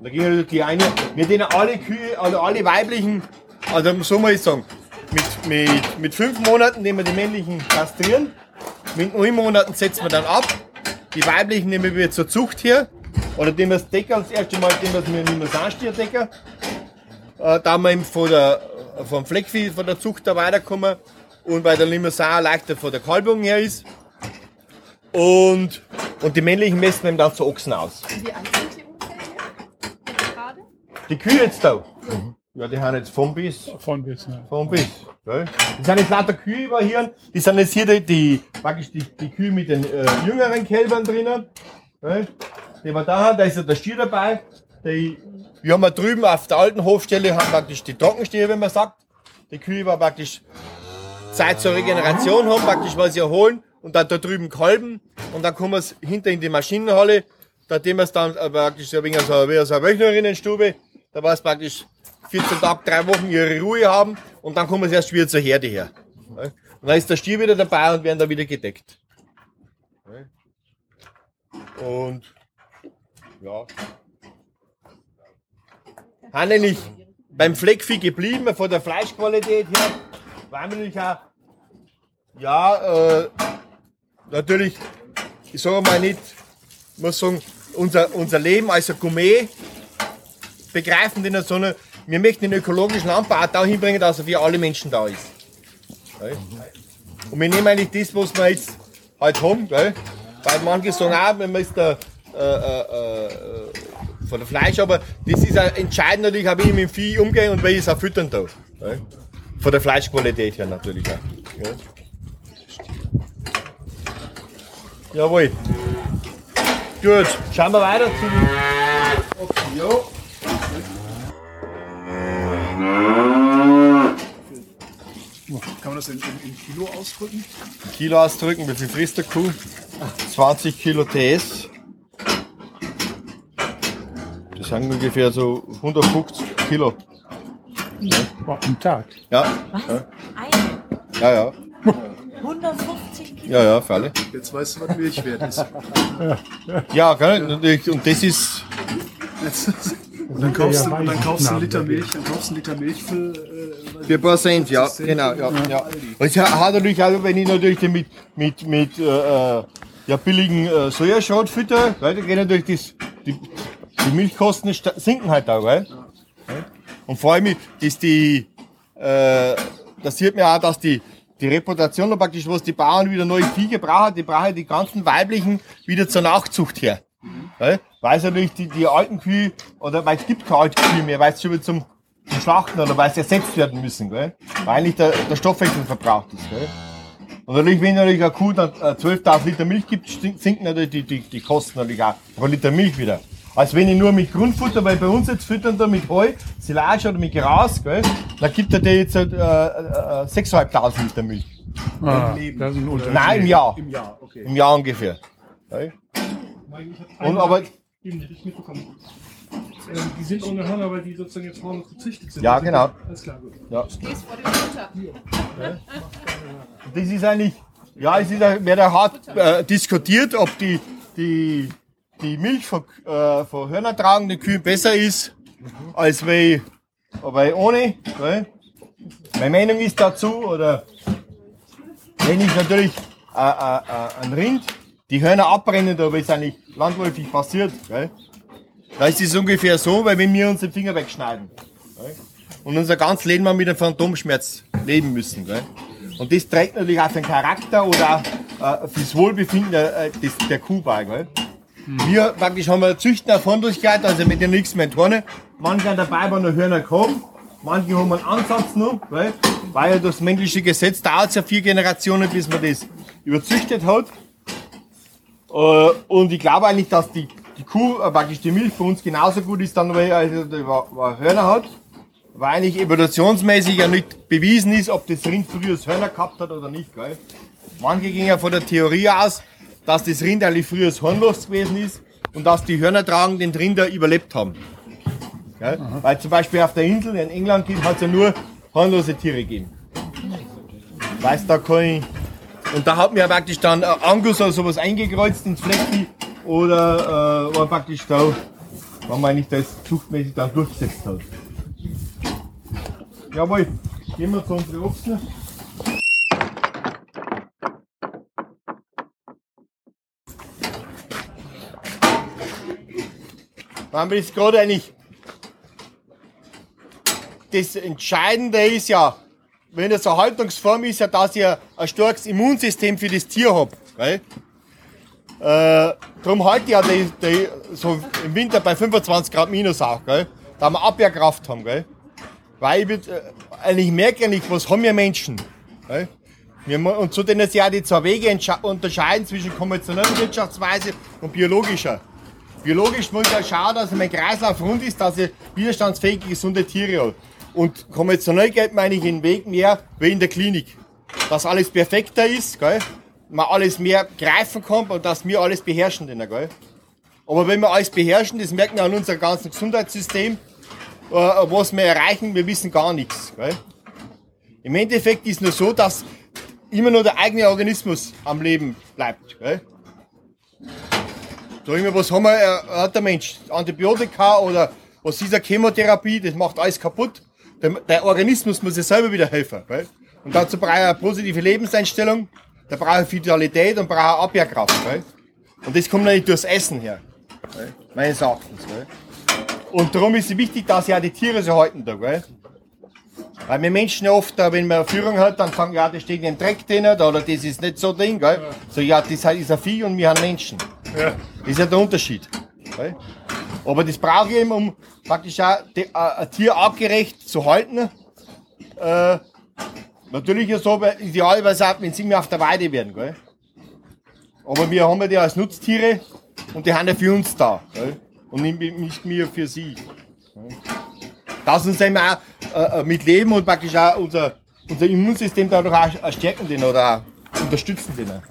Da ging natürlich die eine, wir denen alle Kühe, also alle weiblichen, also so mal ich sagen, mit, mit, mit fünf Monaten nehmen wir die männlichen kastrieren, mit neun Monaten setzen wir dann ab, die weiblichen nehmen wir zur Zucht her, oder dem wir das Decker, das erste Mal, dem wir es mit einem Sanstierdecker, äh, da wir eben von der, vom Fleckvieh, von der Zucht da weiterkommen und bei der Limousin leichter von der Kalbung her ist. Und, und die männlichen messen wir eben dann zu Ochsen aus. Wie alt sind die ungefähr? Die Kühe jetzt da. Ja, die haben jetzt vom bis. Von bis, ja. Vom bis. Gell? Das sind jetzt lauter Kühe über hier. Die sind jetzt hier die, die praktisch die, die Kühe mit den äh, jüngeren Kälbern drinnen. Gell? Die wir da haben, da ist ja der Stier dabei. Die, wir haben ja drüben auf der alten Hofstelle haben praktisch die Trockenstiere, wenn man sagt. Die Kühe war praktisch Zeit zur Regeneration haben, praktisch was sie erholen und dann da drüben kalben und dann kommen wir hinter in die Maschinenhalle, da dem wir es dann äh, praktisch so ein wenig so, wie so eine Wöchnerinnenstube, da war es praktisch 14 Tage, drei Wochen ihre Ruhe haben und dann kommen sie erst wieder zur Herde her. Und dann ist der Stier wieder dabei und werden da wieder gedeckt. Und ja. Haben eigentlich beim Fleckvieh geblieben, von der Fleischqualität her, weil wir natürlich auch, ja, äh, natürlich, ich sage mal nicht, ich muss sagen, unser, unser Leben als Gourmet begreifen in der Sonne. Wir möchten den ökologischen Anbau auch da hinbringen, dass er für alle Menschen da ist. Und wir nehmen eigentlich das, was wir jetzt halt haben, weil manche sagen auch, man ist der, äh, äh, äh, von der Fleisch, aber das ist auch entscheidend natürlich, wie ich mit dem Vieh umgehe und wie ich es auch füttern darf. Von der Fleischqualität her natürlich auch. Jawohl. Gut, schauen wir weiter zu den. Okay, jo. Kann man das in, in, in Kilo ausdrücken? Kilo ausdrücken, wie viel frisst der Kuh? 20 Kilo TS. Das sind ungefähr so 150 Kilo. Am Tag. Ja, Eine. ja, ja. 150 Kilo. Ja, ja, für alle. Jetzt weißt du, was Milch wert ist. Ja, gell, natürlich. Und das ist, Und dann kaufst, du, und dann kaufst du einen Liter Milch, dann kaufst du einen Liter Milch für. Äh, für Prozent, ja, Cent. genau, ja, ja. Und es hat natürlich auch, wenn ich natürlich den mit, mit, mit, äh, äh, ja, billigen äh, Sojaschrot fütter, gell, dann gehen natürlich das, die, die Milchkosten sinken halt auch, gell? Und vor allem ist die, äh, das sieht man auch, dass die, die Reputation und praktisch, was die Bauern wieder neue Vieh brauchen, die brauchen die ganzen weiblichen wieder zur Nachzucht her. Gell? Weil es natürlich die, die alten Kühe, oder weil es gibt keine alten Kühe mehr, weil es schon wieder zum, zum Schlachten oder weil sie ersetzt werden müssen, gell? Weil eigentlich der, der Stoffwechsel verbraucht ist. Gell? Und natürlich, wenn natürlich eine Kuh dann äh, 12.000 Liter Milch gibt, sinken natürlich die, die, die Kosten natürlich auch pro Liter Milch wieder. Als wenn ich nur mit Grundfutter, weil bei uns jetzt füttern da mit Heu, Silage oder mit Gras, gell, dann gibt er dir jetzt halt, äh, äh, 6.500 Liter Milch. ah, das ist ein. Nein, im Jahr. Im Jahr, okay. Im Jahr ungefähr. Gell? Und aber, Eben nicht ich mitbekommen. Ähm, die sind ohne Hörner, weil die sozusagen jetzt vorne gezüchtet sind. Ja, Also, genau. Alles klar, gut. ja. Stehst vor dem Futter. Das ist eigentlich, ja, es ist, wird ja hart äh, diskutiert, ob die, die, die Milch von, äh, von hörnertragenden Kühen besser ist, als weil, weil ohne. Gell? Meine Meinung ist dazu, oder wenn ich natürlich äh, äh, äh, ein Rind die Hörner abbrennen, da ist eigentlich landläufig passiert, gell? da ist es ungefähr so, weil wenn wir uns den Finger wegschneiden gell? und unser ganzes Leben mal mit einem Phantomschmerz leben müssen. Gell? Und das trägt natürlich auch den Charakter oder äh, fürs Wohlbefinden der, äh, des, der Kuh bei. Gell? Wir praktisch haben wir Züchten auf Handlungskeit, also mit dem nichts mehr tun. Manche haben dabei, wo noch Hörner kommen. Manche haben einen Ansatz noch, gell? weil ja das männliche Gesetz dauert ja vier Generationen, bis man das überzüchtet hat. Äh, und ich glaube eigentlich, dass die, die Kuh, äh, praktisch die Milch für uns genauso gut ist, dann, weil er also, wa- Hörner hat. Weil eigentlich evolutionsmäßig ja nicht bewiesen ist, ob das Rind früher Hörner gehabt hat oder nicht. Gell? Manche gehen ja von der Theorie aus, dass das Rind eigentlich früher hornlos gewesen ist und dass die hörnertragenden Rinder überlebt haben. Weil zum Beispiel auf der Insel in England hat es ja nur hornlose Tiere gegeben. Weiß da kein. Und da hat mir praktisch dann äh, Angus oder sowas eingekreuzt ins Fleckvieh oder äh, war praktisch da, wenn man nicht das zuchtmäßig dann durchgesetzt hat. Jawohl, gehen wir zu unseren Ochsen. Wir jetzt gerade eigentlich das Entscheidende ist ja, wenn das eine Haltungsform ist, ja, dass ich ein starkes Immunsystem für das Tier habe. Gell? Äh, darum halte ich ja die, die, so im Winter bei 25 Grad minus auch, gell? da wir Abwehrkraft haben. Gell? Weil ich würd, äh, eigentlich merke eigentlich, was haben wir Menschen. Gell? Wir, und zu denen sich auch die zwei Wege unterscheiden zwischen konventioneller Wirtschaftsweise und biologischer. Biologisch muss ich ja schauen, dass mein Kreislauf rund ist, dass ich widerstandsfähige, gesunde Tiere habe. Und konventionell geht meine ich den Weg mehr wie in der Klinik. Dass alles perfekter ist, gell? man alles mehr greifen kann und dass wir alles beherrschen. Denn, gell? Aber wenn wir alles beherrschen, das merken wir an unserem ganzen Gesundheitssystem, äh, was wir erreichen, wir wissen gar nichts. Gell? Im Endeffekt ist nur so, dass immer nur der eigene Organismus am Leben bleibt. Gell? Da immer, was haben wir, äh, hat der Mensch? Antibiotika oder, was dieser Chemotherapie, das macht alles kaputt. Der, der Organismus muss sich selber wieder helfen. Gell? Und dazu braucht er eine positive Lebenseinstellung, da braucht er Vitalität und braucht er Abwehrkraft. Gell? Und das kommt nicht durchs Essen her. Gell? Meines Erachtens. Gell? Und darum ist es wichtig, dass ja die Tiere so halten da. Gell? Weil wir Menschen ja oft, da, wenn man eine Führung hat, dann sagen, ja, das steht im Dreck drin, oder das ist nicht so Ding, gell? So, ja, das ist ein Vieh und wir haben Menschen. Das ist ja der Unterschied. Gell? Aber das brauche ich eben, um praktisch auch die, äh, ein Tier artgerecht zu halten. Äh, natürlich ist so, weil idealerweise auch, wenn sie mehr auf der Weide werden, gell? Aber wir haben ja die als Nutztiere und die haben ja für uns da, gell? Und nicht, wir für sie. Das uns eben auch äh, äh, mit Leben und praktisch auch unser, unser Immunsystem dadurch auch, auch stärken oder auch unterstützen den.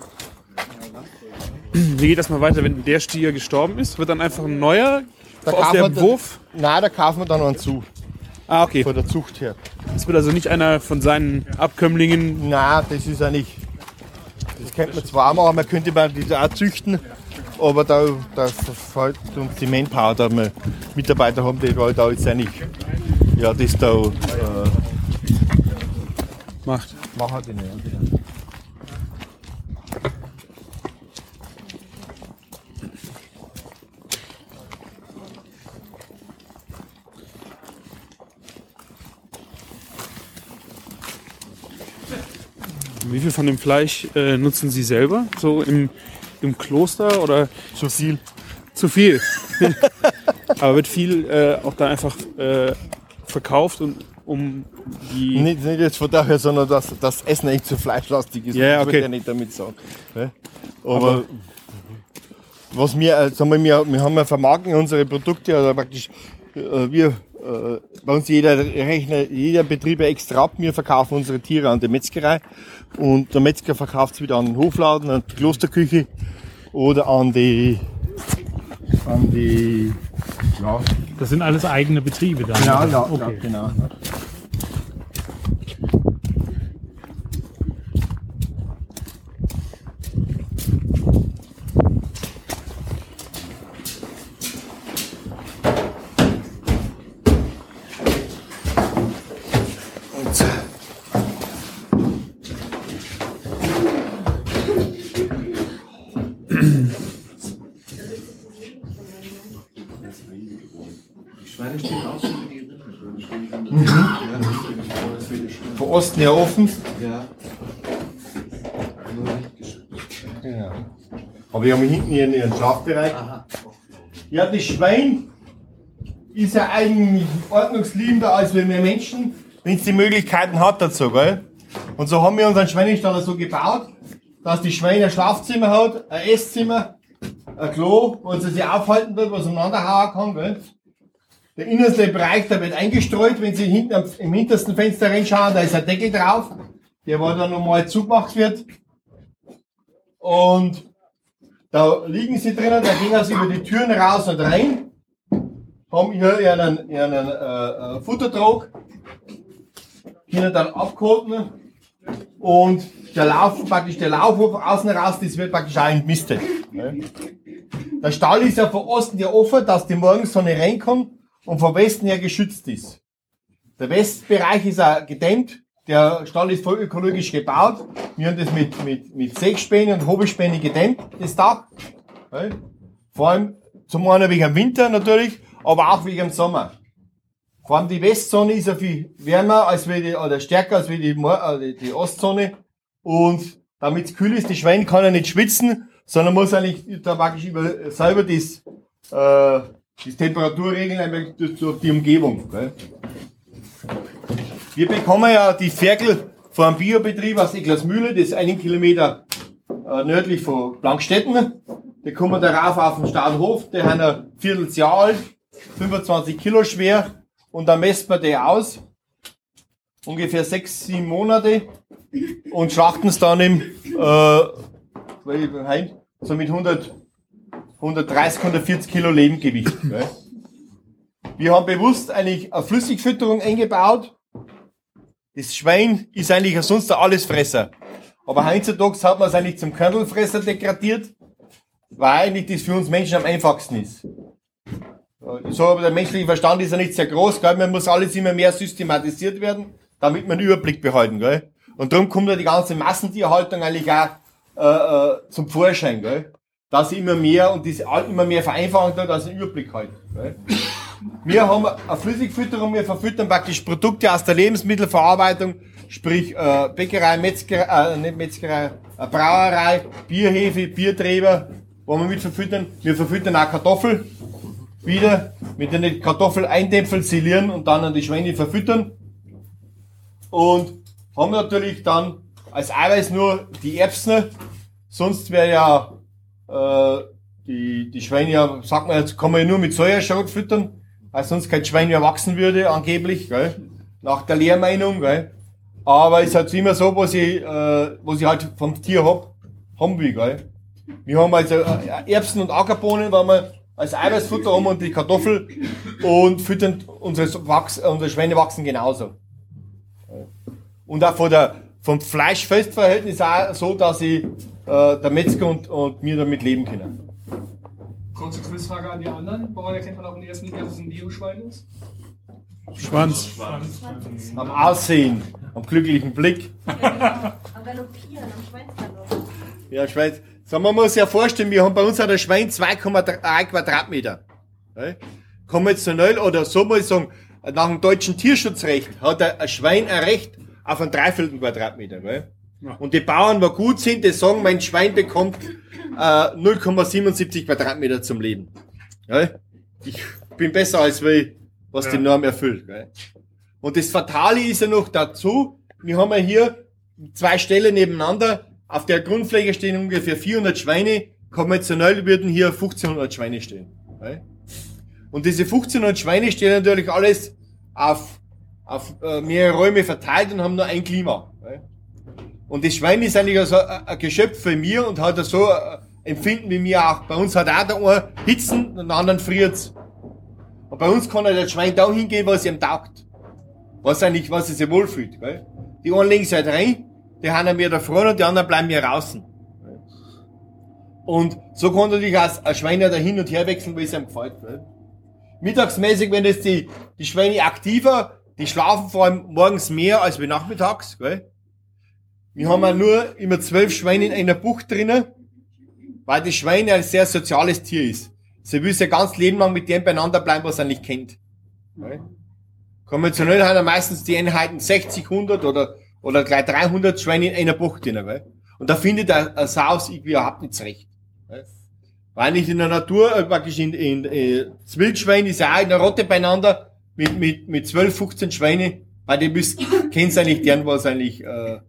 Wie geht das mal weiter, wenn der Stier gestorben ist? Wird dann einfach ein neuer Da aus dann- Wurf? Nein, da kaufen wir dann einen zu, Ah, okay. von der Zucht her. Das wird also nicht einer von seinen Abkömmlingen. Nein, das ist ja nicht. Das könnte man zwar auch machen, man könnte man diese auch züchten, aber da, da fällt uns die Manpower, da wir Mitarbeiter haben, die da jetzt ja nicht. Ja, das da äh, Macht. machen die nicht. Wie viel von dem Fleisch äh, nutzen Sie selber? So im, im Kloster oder Zu viel. zu viel? Aber wird viel äh, auch da einfach äh, verkauft und um die. Nicht, nicht jetzt von daher, sondern dass das Essen echt zu fleischlastig ist. Ja, ja, Das okay. würde ich nicht damit sagen. ne? Aber, was wir, äh, sagen wir, wir, wir haben ja vermarkten unsere Produkte, also praktisch, äh, wir, bei uns jeder rechnet, jeder Betrieb extra ab. Wir verkaufen unsere Tiere an die Metzgerei und der Metzger verkauft es wieder an den Hofladen, an die Klosterküche oder an die, an die, ja, Das sind alles eigene Betriebe dann. ja, ja, okay. genau. Osten her offen. Ja. Genau. Aber wir haben hinten ihren, ihren Schlafbereich. Ja, das Schwein ist ja eigentlich ordnungsliebender als wir Menschen, wenn es die Möglichkeiten hat dazu, gell? Und so haben wir unseren Schweinestall so gebaut, dass die Schweine ein Schlafzimmer hat, ein Esszimmer, ein Klo, wo sie sich aufhalten wird, was umeinander hauen kann, gell? Der innerste Bereich, der wird eingestreut, wenn Sie hinten im hintersten Fenster reinschauen, da ist ein Deckel drauf, der wo dann normal zugemacht wird. Und da liegen sie drinnen, da gehen sie über die Türen raus und rein, haben hier ihren, ihren äh, äh, Futtertrog, können dann abkoten und der Lauf, praktisch der Laufhof außen raus, das wird praktisch auch entmistet. Ne? Der Stall ist ja von Osten her offen, dass die Morgensonne reinkommt und von Westen her geschützt ist. Der Westbereich ist auch gedämmt. Der Stall ist voll ökologisch gebaut. Wir haben das mit, mit, mit Sägespäne und Hobelspäne gedämmt, das Dach. Vor allem zum einen wegen dem Winter natürlich, aber auch wegen dem Sommer. Vor allem die Westzone ist ja viel wärmer als wie die, oder stärker als wie die, äh, die Ostzone. Und damit es kühl ist, die Schweine kann ja nicht schwitzen, sondern muss eigentlich da praktisch über, selber das, äh, das Temperatur regeln, einfach die Umgebung. Gell? Wir bekommen ja die Ferkel einem Biobetrieb aus Eglersmühle, das ist einen Kilometer äh, nördlich von Blankstetten. Die kommen darauf auf den Stadthof, der haben ein Vierteljahr alt, 25 Kilo schwer und dann messen wir die aus, ungefähr sechs, sieben Monate und schlachten es dann im, äh, so mit 100, 130, 140 Kilo Lebendgewicht. Gell? Wir haben bewusst eigentlich eine Flüssigfütterung eingebaut. Das Schwein ist eigentlich sonst ein Allesfresser. Aber heutzutage hat man es eigentlich zum Körnelfresser degradiert, weil eigentlich das für uns Menschen am einfachsten ist. So, aber der menschliche Verstand ist ja nicht sehr groß, gell? Man muss alles immer mehr systematisiert werden, damit man einen Überblick behalten, gell? Und darum kommt ja die ganze Massentierhaltung eigentlich auch äh, äh, zum Vorschein, gell? Dass sie immer mehr und diese immer mehr Vereinfachung da, dass sie einen Überblick halten. Gell? Wir haben eine Flüssigfütterung, wir verfüttern praktisch Produkte aus der Lebensmittelverarbeitung, sprich äh, Bäckerei, Metzgerei, äh, nicht Metzgerei, äh, Brauerei, Bierhefe, Bierträger, wo wir mit verfüttern. Wir verfüttern auch Kartoffel, wieder mit den Kartoffel eindämpfeln, silieren und dann an die Schweine verfüttern. Und haben natürlich dann als Eiweiß nur die Erbsen, sonst wäre ja äh, die, die Schweine ja, sagt man jetzt, kann man ja nur mit Säuerschrot füttern, weil sonst kein Schwein mehr wachsen würde, angeblich, gell? nach der Lehrmeinung. Gell? Aber es ist halt immer so, was ich, äh, was ich halt vom Tier hab, haben will. Gell? Wir haben also äh, Erbsen und Ackerbohnen, weil wir als Eiweißfutter haben und die Kartoffel und füttern unsere, Wachs, unsere Schweine wachsen genauso. Und auch von der, vom Fleisch-Fest-Verhältnis auch so, dass ich, äh, der Metzger und, und wir damit leben können. Kurze Quizfrage an die anderen. Woran erkennt man auch in ersten Linie, dass es ein Bioschwein ist? Schwanz. Am Aussehen, am glücklichen Blick. Am Galoppieren, am Schweinsgalopp. Ja, Schweiz. So, man muss sich ja vorstellen, wir haben bei uns hat ein Schwein 2,3 Quadratmeter. Konventionell oder so muss ich sagen, nach dem deutschen Tierschutzrecht hat ein ein Schwein ein Recht auf einen Dreiviertel Quadratmeter. Gell? Und die Bauern, die gut sind, die sagen, mein Schwein bekommt äh, 0,77 Quadratmeter zum Leben. Gell? Ich bin besser als wie, was die Norm erfüllt. Gell? Und das Fatale ist ja noch dazu, wir haben ja hier zwei Stellen nebeneinander, auf der Grundfläche stehen ungefähr 400 Schweine, konventionell würden hier 1500 Schweine stehen. gell? Und diese 1500 Schweine stehen natürlich alles auf, auf äh, mehrere Räume verteilt und haben nur ein Klima. gell? Und das Schwein ist eigentlich also ein Geschöpf für mir und hat so Empfinden wie mir auch. Bei uns hat auch der eine Hitzen und der anderen friert's. Und bei uns kann halt das Schwein da hingehen, was ihm taugt. Was eigentlich, was es sich wohlfühlt. Gell? Die einen legen halt rein, die haben mir da vorne und die anderen bleiben mir draußen. Und so kann natürlich auch ein Schwein da hin und her wechseln, wie es ihm gefällt. Gell? Mittagsmäßig, wenn es die, die Schweine aktiver, die schlafen vor allem morgens mehr als wie nachmittags. Gell? Wir haben ja nur immer zwölf Schweine in einer Bucht drinnen, weil das Schwein ein sehr soziales Tier ist. Sie will ja ganz Leben lang mit dem beieinander bleiben, was er nicht kennt. Konventionell haben ja meistens die Einheiten 60, 100 oder, oder gleich 300 Schweine in einer Bucht drin. Gell? Und da findet ein, ein Saus irgendwie überhaupt nicht zurecht. Weil nicht in der Natur, äh, praktisch in, in äh, das Wildschwein ist ja auch in der Rotte beieinander mit, mit, mit 12, 15 Schweine, weil die müssen, kennen eigentlich deren, was eigentlich, äh,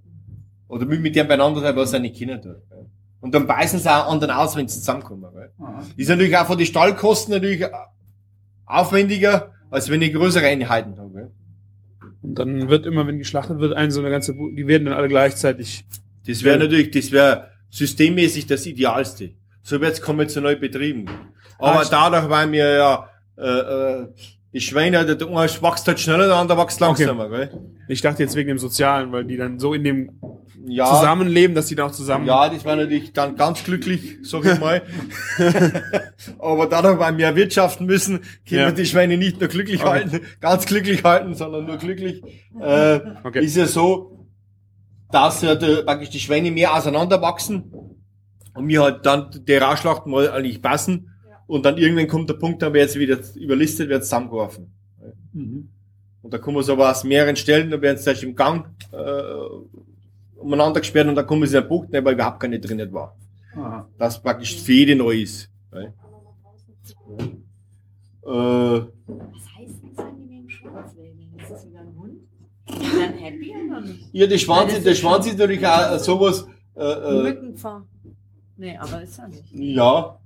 oder mit, mit denen beieinander sein, was sie nicht tut. Gell? Und dann beißen sie auch anderen aus, wenn sie zusammenkommen. Gell? Ist natürlich auch von den Stallkosten natürlich aufwendiger, als wenn ich größere Einheiten habe. Gell? Und dann wird immer, wenn geschlachtet wird, ein so eine ganze, Bu- die werden dann alle gleichzeitig. Das wäre natürlich, das wäre systemmäßig das Idealste. So wird's konventionell betrieben. Aber Ah, dadurch, weil wir ja, äh, äh, die Schweine, der eine wächst halt schneller, der andere wächst langsamer, gell? Ich dachte jetzt wegen dem Sozialen, weil die dann so in dem Ja, Zusammenleben, dass die dann auch zusammen. ja, das war natürlich dann ganz glücklich, sag ich mal. Aber dadurch, weil wir wirtschaften müssen, können Ja. wir die Schweine nicht nur glücklich Okay. halten, ganz glücklich halten, sondern nur glücklich. Äh, Okay. Ist ja so, dass ja die, praktisch die Schweine mehr auseinander wachsen und mir halt dann die Rauschlachten mal eigentlich passen. Und dann irgendwann kommt der Punkt, dann wird sie wieder überlistet, wird zusammengeworfen. Mhm. Und da kommen sie aber aus mehreren Stellen, da werden sie erst im Gang äh, umeinander gesperrt und dann kommen sie in den Punkt, ne, weil überhaupt keine drin war. Aha. Das praktisch für jede neu ist. Ne? Äh, Was heißt das, Schwanz wedeln? Ist das wieder ein Hund? Ist dann happy oder nicht? ja, der Schwanz, Ja, das der ist Schwanz ist natürlich auch sowas, äh, äh, Mückenfahr. Nee, aber ist ja nicht. ja,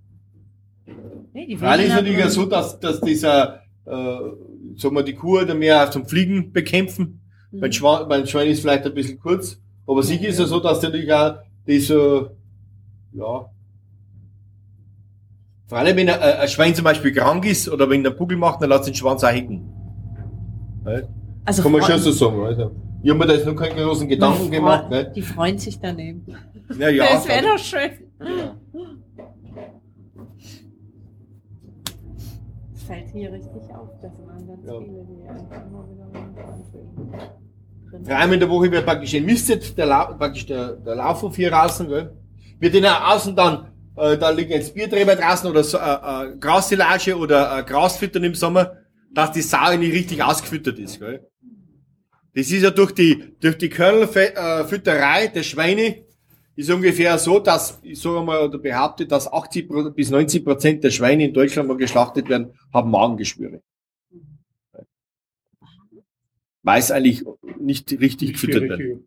Nee, die Weil ist natürlich ja so, dass, dass dieser, äh, sagen wir, die Kuh da mehr zum Fliegen bekämpfen. Mhm. Mein, Schwein, mein Schwein ist vielleicht ein bisschen kurz. Aber sicher ist ja so, dass natürlich auch dieser, ja, vor allem wenn ein, ein Schwein zum Beispiel krank ist oder wenn der Buckel macht, dann lässt den Schwanz auch hängen. Ja, Also Kann man schon so sagen. Also. Ich habe mir da jetzt noch keine großen Gedanken gemacht. Ne? Die freuen sich daneben. Ja, ja, das wäre doch schön. Fällt hier richtig auf. Das waren ganz Ja. viele, die einfach immer wieder rumfahren. Dreimal in der Woche wird praktisch entmistet, der, Lau praktisch der, der Laufhof hier draußen, gell? Wird in der Außen dann, äh, da liegen jetzt Bierträger draußen oder so, äh, äh, Grassilage oder äh, Grasfüttern im Sommer, dass die Sau nicht richtig ausgefüttert ist, gell? Das ist ja durch die, durch die Körnerfütterei der Schweine, ist ungefähr so, dass, ich sage mal, oder behaupte, dass 80 Pro- bis 90 Prozent der Schweine in Deutschland mal geschlachtet werden, haben Magengeschwüre. Weil es eigentlich nicht richtig gefüttert wird.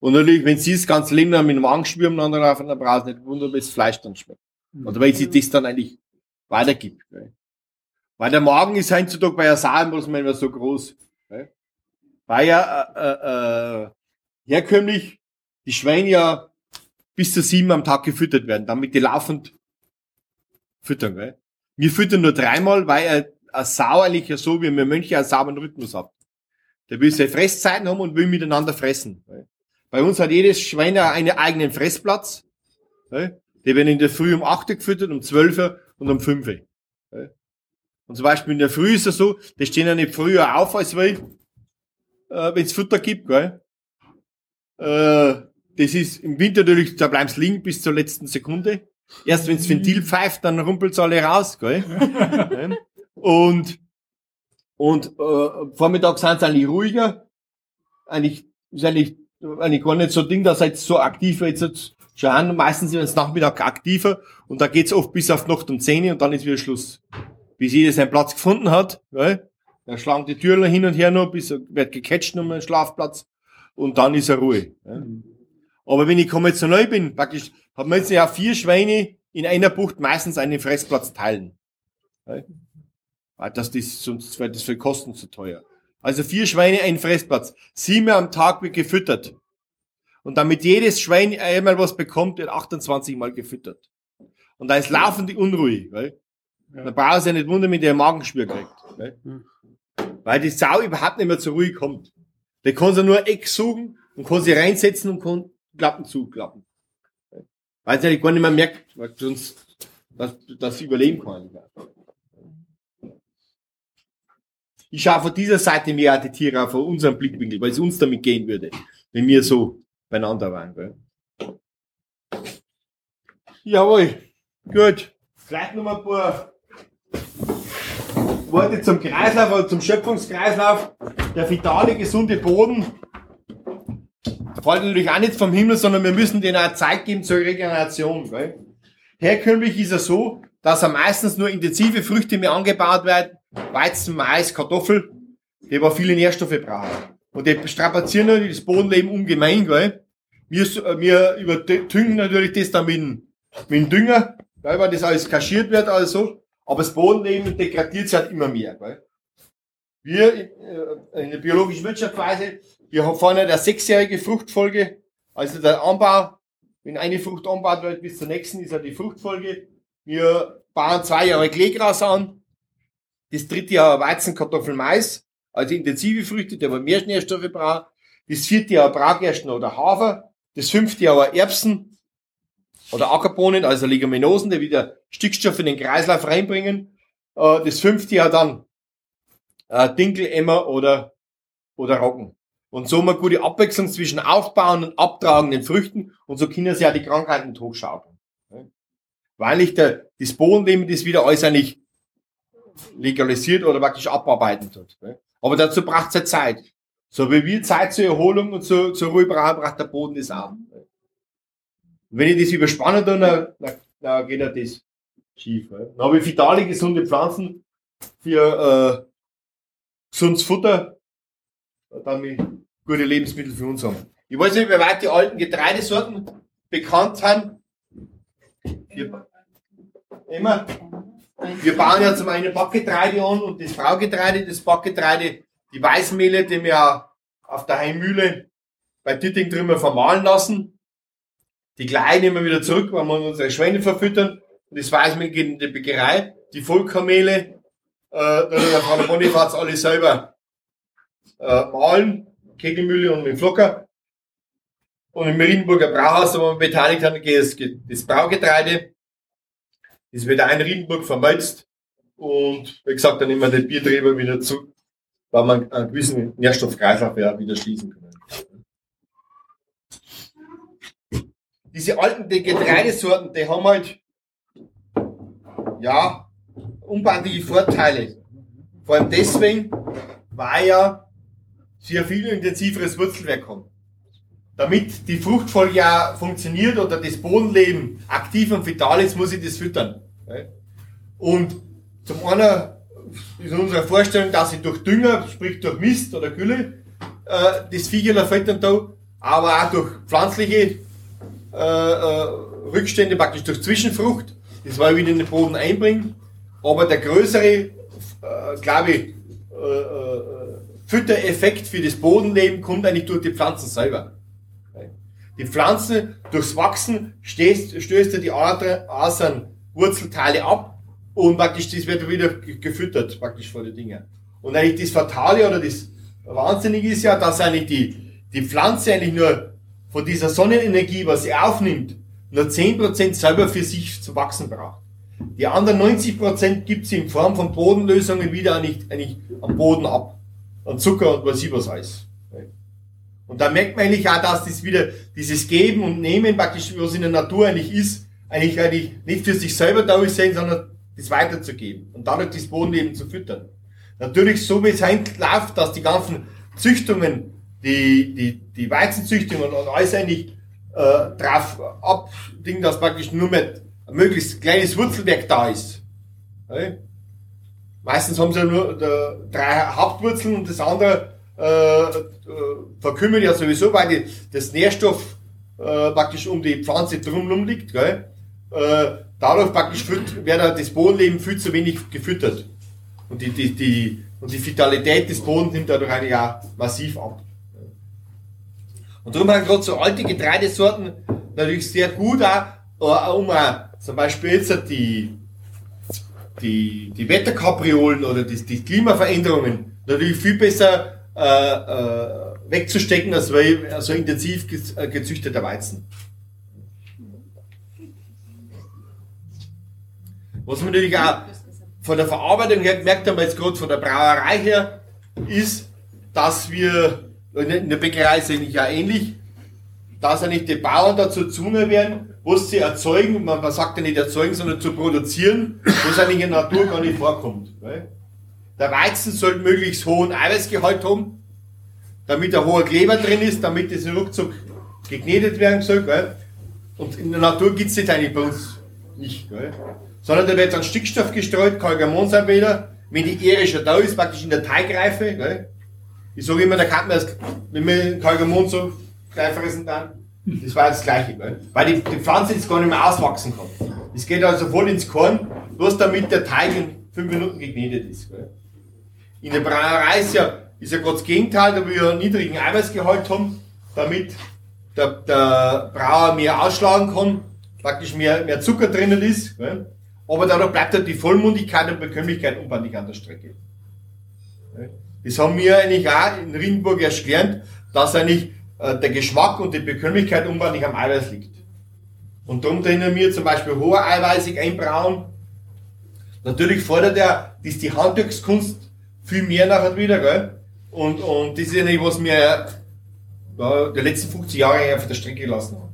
Und natürlich, wenn sie das ganze Leben lang mit dem Magenschwür umeinander laufen, dann brauchst du nicht wundern, wie das Fleisch dann schmeckt. Oder weil sie das dann eigentlich weitergibt. Gell? Weil der Magen ist heutzutage bei der Sau muss man immer so groß. Gell? Weil ja äh, äh, herkömmlich die Schweine ja bis zu sieben am Tag gefüttert werden, damit die laufend füttern. Gell? Wir füttern nur dreimal, weil er Sau eigentlich ja so, wie wir Mönche einen sauberen Rhythmus haben. Der will seine Fresszeiten haben und will miteinander fressen. Gell? Bei uns hat jedes Schwein einen eigenen Fressplatz. Gell? Die werden in der Früh um 8 Uhr gefüttert, um 12 Uhr und um 5 Uhr. Und zum Beispiel in der Früh ist es so, die stehen ja nicht früher auf als wir, äh, wenn es Futter gibt. Gell? Äh, das ist im Winter natürlich, da bleiben sie liegen bis zur letzten Sekunde. Erst wenn das Ventil pfeift, dann rumpelt's alle raus. Gell? Und und äh, Vormittag sind sie eigentlich ruhiger. Eigentlich ist eigentlich, eigentlich gar nicht so Ding, dass sie jetzt so aktiv jetzt, jetzt schon haben. Meistens sind sie Nachmittag aktiver und da geht's oft bis auf Nacht um 10 Uhr und dann ist wieder Schluss. Bis jeder seinen Platz gefunden hat, gell? dann schlagen die Türen hin und her noch, bis er wird gecatcht um einen Schlafplatz und dann ist er Ruhe. Gell? Aber wenn ich konventionell bin, praktisch, hat man jetzt ja vier Schweine in einer Bucht meistens einen Fressplatz teilen. Weil das, das, sonst wäre das für Kosten zu teuer. Also vier Schweine, ein Fressplatz. Siebenmal am Tag wird gefüttert. Und damit jedes Schwein einmal was bekommt, wird 28 Mal gefüttert. Und da ist laufende Unruhe, weil Ja. man braucht sich ja nicht wundern, wenn der Magenspür kriegt. Weil, weil die Sau überhaupt nicht mehr zur Ruhe kommt. Der kann sie nur Eck suchen und kann sie reinsetzen und kann Klappen zuklappen. Weil sie eigentlich gar nicht mehr merkt, weil sonst, dass, dass sie überleben kann. Ich schaue von dieser Seite mehr die Tiere auf unserem Blickwinkel, weil es uns damit gehen würde, wenn wir so beieinander waren. Gell? Jawohl, gut. Vielleicht noch ein paar Worte zum Kreislauf oder zum Schöpfungskreislauf. Der vitale, gesunde Boden fällt natürlich auch nicht vom Himmel, sondern wir müssen denen auch Zeit geben zur Regeneration. Gell? Herkömmlich ist er so, dass er meistens nur intensive Früchte mehr angebaut werden, Weizen, Mais, Kartoffel, die aber viele Nährstoffe brauchen. Und die strapazieren natürlich das Bodenleben ungemein, gell? Wir, äh, wir überdüngen natürlich das dann mit, mit dem Dünger, gell, weil das alles kaschiert wird, also. Aber das Bodenleben degradiert sich halt immer mehr, gell? Wir äh, in der biologischen Wirtschaftsweise, wir haben vorne der sechsjährige Fruchtfolge, also der Anbau, wenn eine Frucht anbaut wird bis zur nächsten, ist ja die Fruchtfolge. Wir bauen zwei Jahre Kleegras an, das dritte Jahr Weizen, Kartoffel, Mais, also intensive Früchte, die aber mehr Nährstoffe brauchen. Das vierte Jahr Braugersten oder Hafer. Das fünfte Jahr Erbsen oder Ackerbohnen, also Leguminosen, die wieder Stickstoff in den Kreislauf reinbringen. Äh, Das fünfte Jahr dann äh, Dinkel, Emmer oder, oder Roggen. Und so eine gute Abwechslung zwischen aufbauen und abtragenden Früchten und so können sie ja die Krankheiten hochschaukeln. Weil nicht der, das Bodenleben das wieder alles eigentlich legalisiert oder praktisch abarbeiten tut. Aber dazu braucht es ja Zeit. So wie wir Zeit zur Erholung und zur, zur Ruhe brauchen, braucht der Boden das auch. Und wenn ich das überspanne, dann, dann, dann geht ja das schief. Dann habe ich vitale, gesunde Pflanzen für äh, gesundes Futter, damit gute Lebensmittel für uns haben. Ich weiß nicht, wie weit die alten Getreidesorten bekannt sind. Wir, immer. Wir bauen ja zum einen Backgetreide an und das Braugetreide, das Backgetreide, die Weißmehle, die wir auf der Heimmühle bei Titting drüber vermahlen lassen. Die Kleinen wir wieder zurück, wenn wir unsere Schweine verfüttern. Und das Weißmehl geht in die Bäckerei. Die Vollkornmehle, äh, da der Bonifaz alle selber äh, mahlen, Kegelmühle und mit Flocker. Und im Riedenburger Brauhaus, wo wir beteiligt geht das, das Braugetreide. Das wird auch in Riedenburg vermölzt. Und wie gesagt, dann immer den Bierträger wieder zurück, weil man einen gewissen Nährstoffkreislauf ja wieder schließen können. Diese alten die Getreidesorten, die haben halt, ja, unbandliche Vorteile. Vor allem deswegen, weil ja sie ein viel intensiveres Wurzelwerk haben. Damit die Fruchtfolge ja funktioniert oder das Bodenleben aktiv und vital ist, muss ich das füttern. Und zum einen ist unsere Vorstellung, dass ich durch Dünger, sprich durch Mist oder Gülle, äh, das Viecher füttern da, aber auch durch pflanzliche äh, äh, Rückstände, praktisch durch Zwischenfrucht, das war wieder in den Boden einbringen. Aber der größere, glaube ich, Füttereffekt für das Bodenleben kommt eigentlich durch die Pflanzen selber. Die Pflanzen, durchs Wachsen, stößt, stößt er die anderen Wurzelteile ab und praktisch das wird wieder ge- gefüttert, praktisch von den Dingen. Und eigentlich das Fatale oder das Wahnsinnige ist ja, dass eigentlich die, die Pflanze eigentlich nur von dieser Sonnenenergie, was sie aufnimmt, nur 10% selber für sich zu wachsen braucht. Die anderen 90% gibt sie in Form von Bodenlösungen wieder eigentlich, eigentlich am Boden ab. An Zucker und was ich was alles. Und da merkt man eigentlich auch, dass das wieder dieses Geben und Nehmen praktisch, was in der Natur eigentlich ist, eigentlich, eigentlich nicht für sich selber da ist, sondern das weiterzugeben und dadurch das Bodenleben zu füttern. Natürlich, so wie es läuft, dass die ganzen Züchtungen, die, die, die Weizenzüchtungen und alles eigentlich äh, drauf abdingen, dass praktisch nur mehr ein möglichst kleines Wurzelwerk da ist. Ja? Meistens haben sie ja nur der, drei Hauptwurzeln und das andere äh, äh, verkümmert ja sowieso, weil die, das Nährstoff äh, praktisch um die Pflanze drumherum liegt. Gell? Äh, dadurch praktisch wird das Bodenleben viel zu wenig gefüttert. Und die, die, die, und die Vitalität des Bodens nimmt dadurch eigentlich auch massiv ab. Und darum haben gerade so alte Getreidesorten natürlich sehr gut auch, äh, um auch zum Beispiel jetzt die, die, die Wetterkapriolen oder die, die Klimaveränderungen natürlich viel besser äh, äh, wegzustecken, als weil so intensiv gez- äh, gezüchteter Weizen. Was man natürlich auch von der Verarbeitung her gemerkt haben, jetzt gerade von der Brauerei her, ist, dass wir, in der Bäckerei ist eigentlich ja ähnlich, dass eigentlich die Bauern dazu gezwungen werden, was sie erzeugen, man, man sagt ja nicht erzeugen, sondern zu produzieren, was eigentlich in der Natur gar nicht vorkommt. Der Weizen soll möglichst hohen Eiweißgehalt haben, damit ein hoher Kleber drin ist, damit das ruckzuck geknetet werden soll. Gell? Und in der Natur gibt's das eigentlich bei uns nicht. Gell? Sondern da wird dann Stickstoff gestreut, Kalgamonsalbeder, wenn die Ehre schon da ist, praktisch in der Teigreife. Gell? Ich sage immer, da kann man das, wenn wir Kalgamon so fressen dann, das war das Gleiche. Gell? Weil die, die Pflanze jetzt gar nicht mehr auswachsen kann. Das geht also voll ins Korn, bloß damit der Teig in fünf Minuten geknetet ist. Gell? In der Brauerei ist ja, ist ja gerade das Gegenteil, da wir einen niedrigen Eiweißgehalt haben, damit der, der Brauer mehr ausschlagen kann, praktisch mehr, mehr Zucker drinnen ist. Gell? Aber dadurch bleibt halt die Vollmundigkeit und Bekömmlichkeit unbändig an der Strecke. Das haben wir eigentlich auch in Riedenburg erst gelernt, dass eigentlich äh, der Geschmack und die Bekömmlichkeit unbändig am Eiweiß liegt. Und darum drinnen wir zum Beispiel hoher eiweißig einbrauen. Natürlich fordert er, das ist die Handwerkskunst viel mehr nachher wieder, gell? Und, und das ist ja nicht, was wir ja, die letzten 50 Jahre auf der Strecke gelassen haben.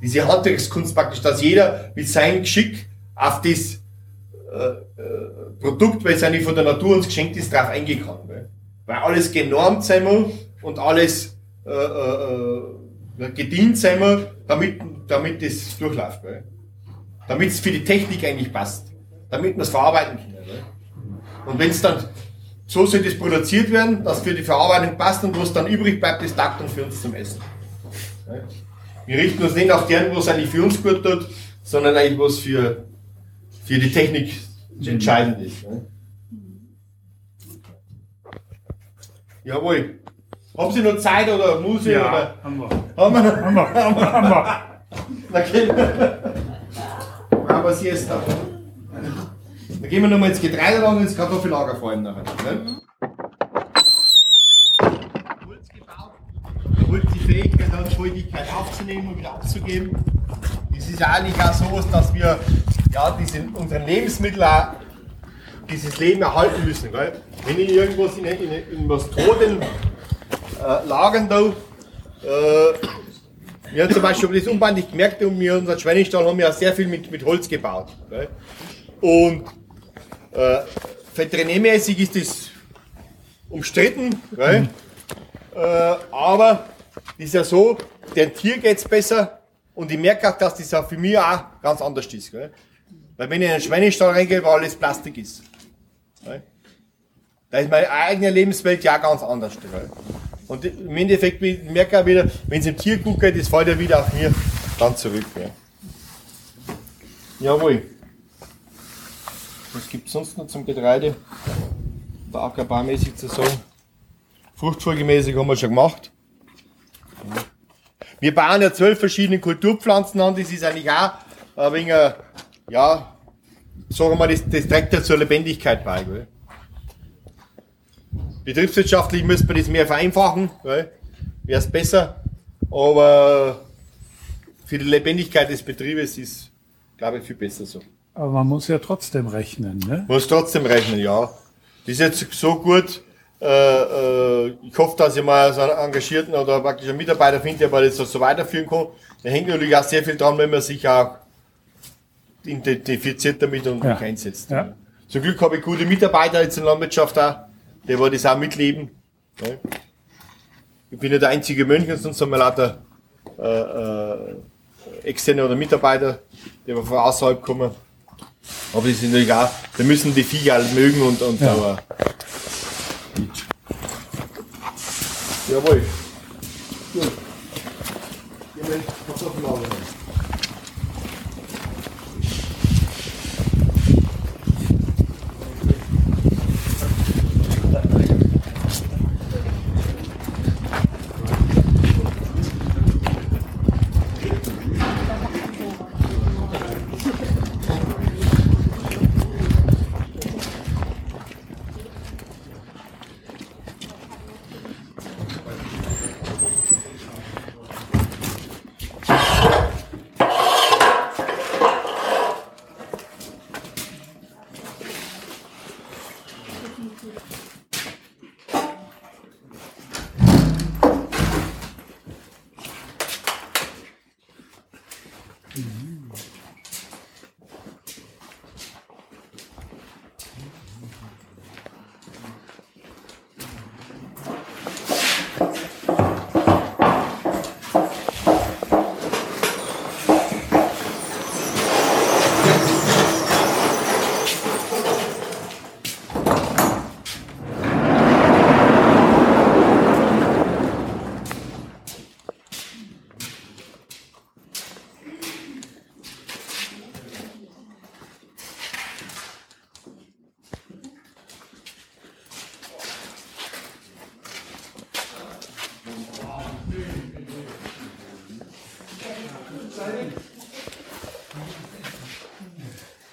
Diese Handwerkskunst praktisch, dass jeder mit seinem Geschick auf das äh, äh, Produkt, weil es eigentlich von der Natur uns geschenkt ist, drauf eingehen kann. Weil alles genormt sein muss und alles äh, äh, äh, gedient sein muss, damit, damit das durchläuft. Damit es für die Technik eigentlich passt. Damit wir es verarbeiten können. Gell? Und wenn es dann so soll das produziert werden, dass für die Verarbeitung passt und was dann übrig bleibt, taugt dann für uns zum Essen. Wir richten uns nicht auf deren, was eigentlich für uns gut tut, sondern eigentlich was für, für die Technik entscheidend ist. Ja. Jawohl. Haben Sie noch Zeit oder Muse? Ja, Oder? haben wir. Haben wir noch? Haben wir, haben wir, haben wir. Okay. Aber Siesta. Dann gehen wir nochmal ins Getreidelager und ins Kartoffellager vor allem nachher. Ne? Holz gebaut. Holz die Fähigkeit hat, Feuchtigkeit aufzunehmen und wieder abzugeben. Es ist ja eigentlich auch so, dass wir ja, diese, unsere Lebensmittel auch dieses Leben erhalten müssen. Gell? Wenn ich irgendwas in, in, in was Toten äh, lagern da, äh, wir haben zum Beispiel das unbandlich gemerkt, und wir unseren Schweinestall haben ja sehr viel mit, mit Holz gebaut. Gell? Und äh, veterinärmäßig ist das umstritten, gell? Äh, aber es ist ja so, dem Tier geht's besser und ich merke auch, dass das auch für mich auch ganz anders ist. Gell? Weil wenn ich in einen Schweinestall reingehe, wo alles Plastik ist. Gell? Da ist meine eigene Lebenswelt ja ganz anders. Gell? Und im Endeffekt merke ich auch wieder, wenn es dem Tier gut geht, das fällt ja wieder auf mir dann zurück. Gell? Jawohl. Was gibt es sonst noch zum Getreide? Da ackerbaumäßig zu sagen. Fruchtfolgemäßig haben wir schon gemacht. Wir bauen ja zwölf verschiedene Kulturpflanzen an, das ist eigentlich auch ein wenig, ja, sagen wir mal, das, das trägt ja zur Lebendigkeit bei. Gell? Betriebswirtschaftlich müsste man das mehr vereinfachen, wäre es besser, aber für die Lebendigkeit des Betriebes ist, glaube ich, viel besser so. Aber man muss ja trotzdem rechnen, ne? Muss trotzdem rechnen, ja. Das ist jetzt so gut. Äh, äh, ich hoffe, dass ich mal so einen engagierten oder praktisch einen Mitarbeiter finde, der mal das so, weiterführen kann. Da hängt natürlich auch sehr viel dran, wenn man sich auch identifiziert damit und Ja. sich einsetzt. Ja. Zum Glück habe ich gute Mitarbeiter jetzt in der Landwirtschaft auch, die wollen das auch mitleben. Ne? Ich bin nicht der einzige Mönch, sonst haben wir lauter äh, äh, externe oder Mitarbeiter, die von außerhalb kommen. Aber die sind natürlich auch, da müssen die Viecher halt mögen und, und Ja. aber. Jawohl. Gut. Gehen wir Kartoffeln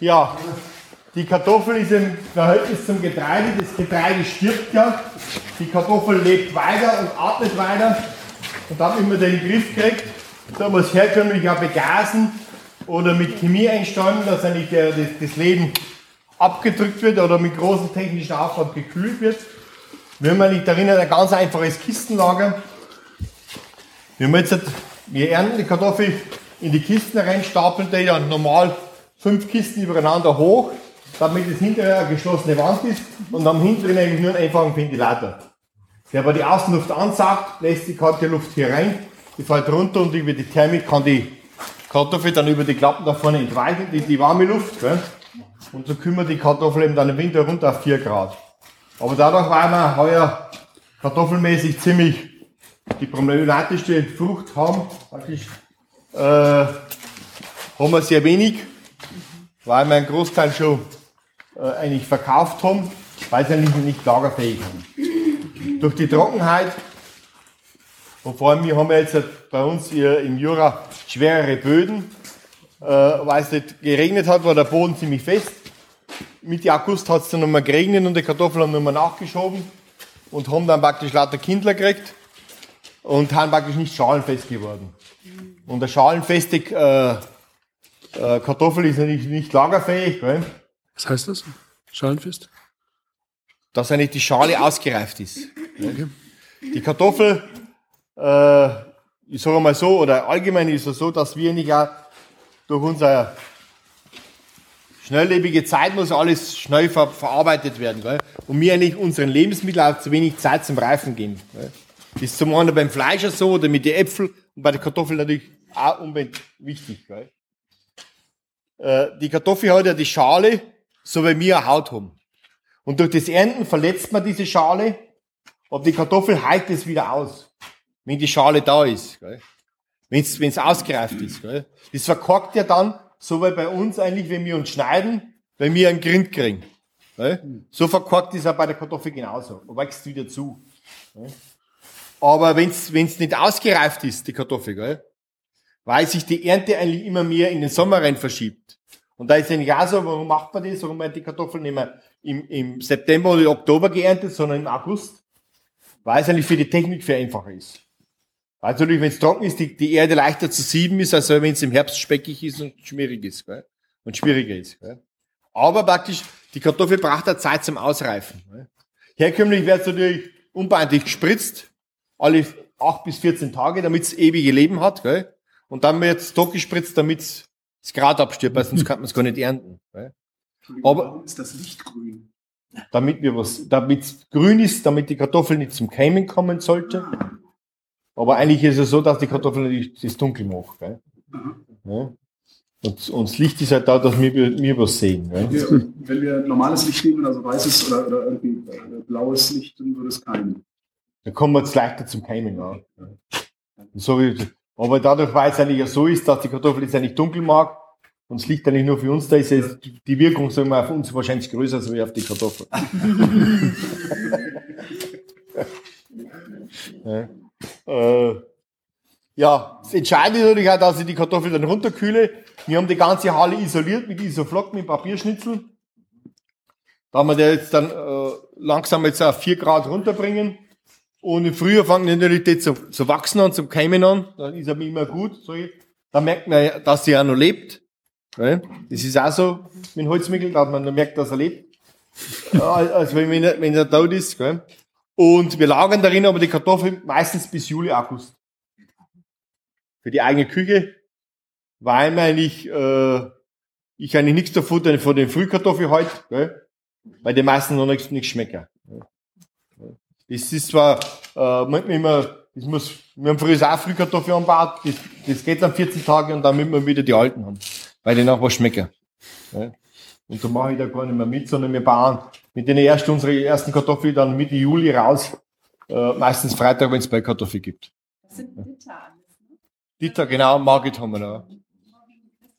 Ja, die Kartoffel ist im Verhältnis zum Getreide. Das Getreide stirbt ja. Die Kartoffel lebt weiter und atmet weiter. Und wenn man den in den Griff kriegt, soll man es herkömmlich auch begasen oder mit Chemie einstellen, dass eigentlich der, das, das Leben abgedrückt wird oder mit großem technischen Aufwand gekühlt wird. Wir haben eigentlich darin ein ganz einfaches Kistenlager. Wir, haben jetzt, wir ernten die Kartoffel in die Kisten rein, stapeln die dann normal fünf Kisten übereinander hoch, damit es hinterher eine geschlossene Wand ist und am hinteren eigentlich nur einen einfachen Ventilator. Der aber die Außenluft ansaugt, lässt die kalte Luft hier rein, die fällt runter und über die Thermik kann die Kartoffel dann über die Klappen da vorne entweichen, die, die warme Luft. Gell? Und so kümmert die Kartoffel eben dann im Winter runter auf 4 Grad. Aber dadurch, weil wir heuer kartoffelmäßig ziemlich die problematischste Frucht haben, praktisch, äh, haben wir sehr wenig, weil wir einen Großteil schon äh, eigentlich verkauft haben, weil sie nicht, nicht lagerfähig sind. Durch die Trockenheit und vor allem, wir haben ja jetzt bei uns hier im Jura schwerere Böden, äh, weil es nicht geregnet hat, war der Boden ziemlich fest. Mitte August hat es dann nochmal geregnet und die Kartoffeln haben nochmal nachgeschoben und haben dann praktisch lauter Kindler gekriegt und haben praktisch nicht schalenfest geworden. Und eine schalenfeste äh, äh, Kartoffel ist natürlich nicht lagerfähig. Gell? Was heißt das? Schalenfest? dass eigentlich die Schale ausgereift ist. Die Kartoffel, äh, ich sage mal so, oder allgemein ist es so, dass wir nicht auch durch unsere schnelllebige Zeit muss alles schnell ver verarbeitet werden. Gell? Und wir eigentlich unseren Lebensmitteln auch zu wenig Zeit zum Reifen geben. Gell? Das ist zum einen beim Fleisch so oder mit den Äpfeln und bei den Kartoffeln natürlich auch unbedingt wichtig. Gell? Äh, die Kartoffel hat ja die Schale, so wie wir eine Haut haben. Und durch das Ernten verletzt man diese Schale, aber die Kartoffel heilt es wieder aus, wenn die Schale da ist. Wenn es ausgereift ist. Gell? Das verkorkt ja dann, so wie bei uns eigentlich, wenn wir uns schneiden, wenn wir einen Grind kriegen. Gell? So verkorkt ist auch bei der Kartoffel genauso. Wächst wieder zu. Gell? Aber wenn es nicht ausgereift ist, die Kartoffel, gell? Weil sich die Ernte eigentlich immer mehr in den Sommer rein verschiebt. Und da ist eigentlich auch so, warum macht man das? Warum man die Kartoffeln nicht mehr im, im September oder Oktober geerntet, sondern im August? Weil es eigentlich für die Technik viel einfacher ist. Weil natürlich, wenn es trocken ist, die, die Erde leichter zu sieben ist, als wenn es im Herbst speckig ist und schwierig ist. Gell? Und schwieriger ist. Gell? Aber praktisch, die Kartoffel braucht auch Zeit zum Ausreifen. Gell? Herkömmlich wird es natürlich unbeeindlich gespritzt, alle acht bis 14 Tage, damit es ewige Leben hat. Gell? Und dann wird es doch gespritzt, damit es Grad abstirbt, weil sonst kann man es gar nicht ernten. Gell? Aber Warum ist das Licht grün? damit wir was, damit es grün ist, damit die Kartoffel nicht zum Keimen kommen sollte. Aber eigentlich ist es so, dass die Kartoffel natürlich das dunkel macht. Gell? Ja. Und, und das Licht ist halt da, dass wir, wir was sehen. Gell? Wir, wenn wir normales Licht nehmen, also weißes oder, oder irgendwie äh, blaues Licht, dann würde es keimen. Dann kommen wir jetzt leichter zum Keimen. Ja. So wie, aber dadurch, weil es eigentlich ja so ist, dass die Kartoffel jetzt eigentlich dunkel mag und das Licht eigentlich nur für uns da ist, ist die Wirkung sagen wir, auf uns wahrscheinlich größer als auf die Kartoffel. ja. Äh, ja, das Entscheidende ist natürlich auch, dass ich die Kartoffel dann runterkühle. Wir haben die ganze Halle isoliert mit Isoflock, mit Papierschnitzel. Da haben wir der jetzt dann äh, langsam jetzt auf 4 Grad runterbringen. Und im Frühjahr fangen die natürlich die zu, zu wachsen an, zum Keimen an. Dann ist er immer gut. So, da merkt man, dass sie auch noch lebt. Das ist auch so mit dem Holzmickel, dass man merkt, dass er lebt. Äh, als wenn, er, wenn er tot ist. Gell? Und wir lagern darin aber die Kartoffeln meistens bis Juli, August. Für die eigene Küche, weil man eigentlich, äh, ich eigentlich nichts davon von den Frühkartoffeln halt, weil die meisten noch nichts, nichts schmecken. Das ist zwar, äh, manchmal immer, das muss, wir haben früher auch Frühkartoffeln angebaut, das, das geht dann 14 Tage und dann müssen wir wieder die alten haben, weil die noch was schmecken. Ja. Und da mache ich da gar nicht mehr mit, sondern wir bauen mit den ersten, unsere ersten Kartoffeln dann Mitte Juli raus, äh, meistens Freitag, wenn es bei Kartoffeln gibt. Das sind alles, ne? Dieter, genau, Margit haben wir noch.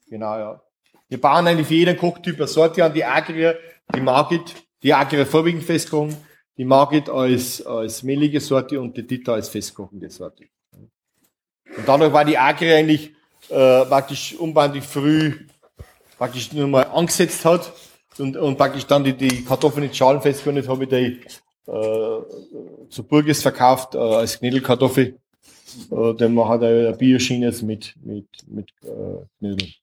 Genau, ja. Wir bauen eigentlich für jeden Kochtyp eine Sorte an, die Agria, die Margit, die Agria vorwiegend festkochen, die Margit als, als mehlige Sorte und die Dieter als festkochende Sorte. Und dadurch war die Agria eigentlich äh, praktisch unbandlich früh praktisch nur mal angesetzt hat und, und praktisch dann die, die Kartoffeln in Schalen festgekocht habe ich die äh, zu Burges verkauft äh, als Knädelkartoffel. Äh, denn man hat eine Bioschiene mit, mit, mit äh, Knödeln.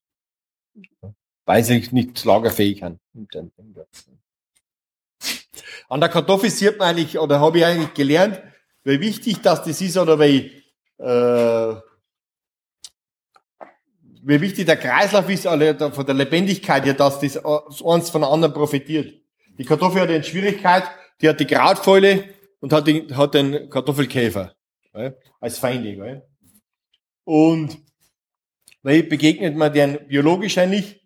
Weil sie nicht lagerfähig sind. An der Kartoffel sieht man eigentlich, oder habe ich eigentlich gelernt, wie wichtig das, das ist, oder wie, äh, wie wichtig der Kreislauf ist, oder von der Lebendigkeit her, dass das eins von der anderen profitiert. Die Kartoffel hat eine Schwierigkeit, die hat die Krautfäule und hat, die, hat den Kartoffelkäfer gell, als Feinde. Gell. Und weil begegnet man den biologisch eigentlich.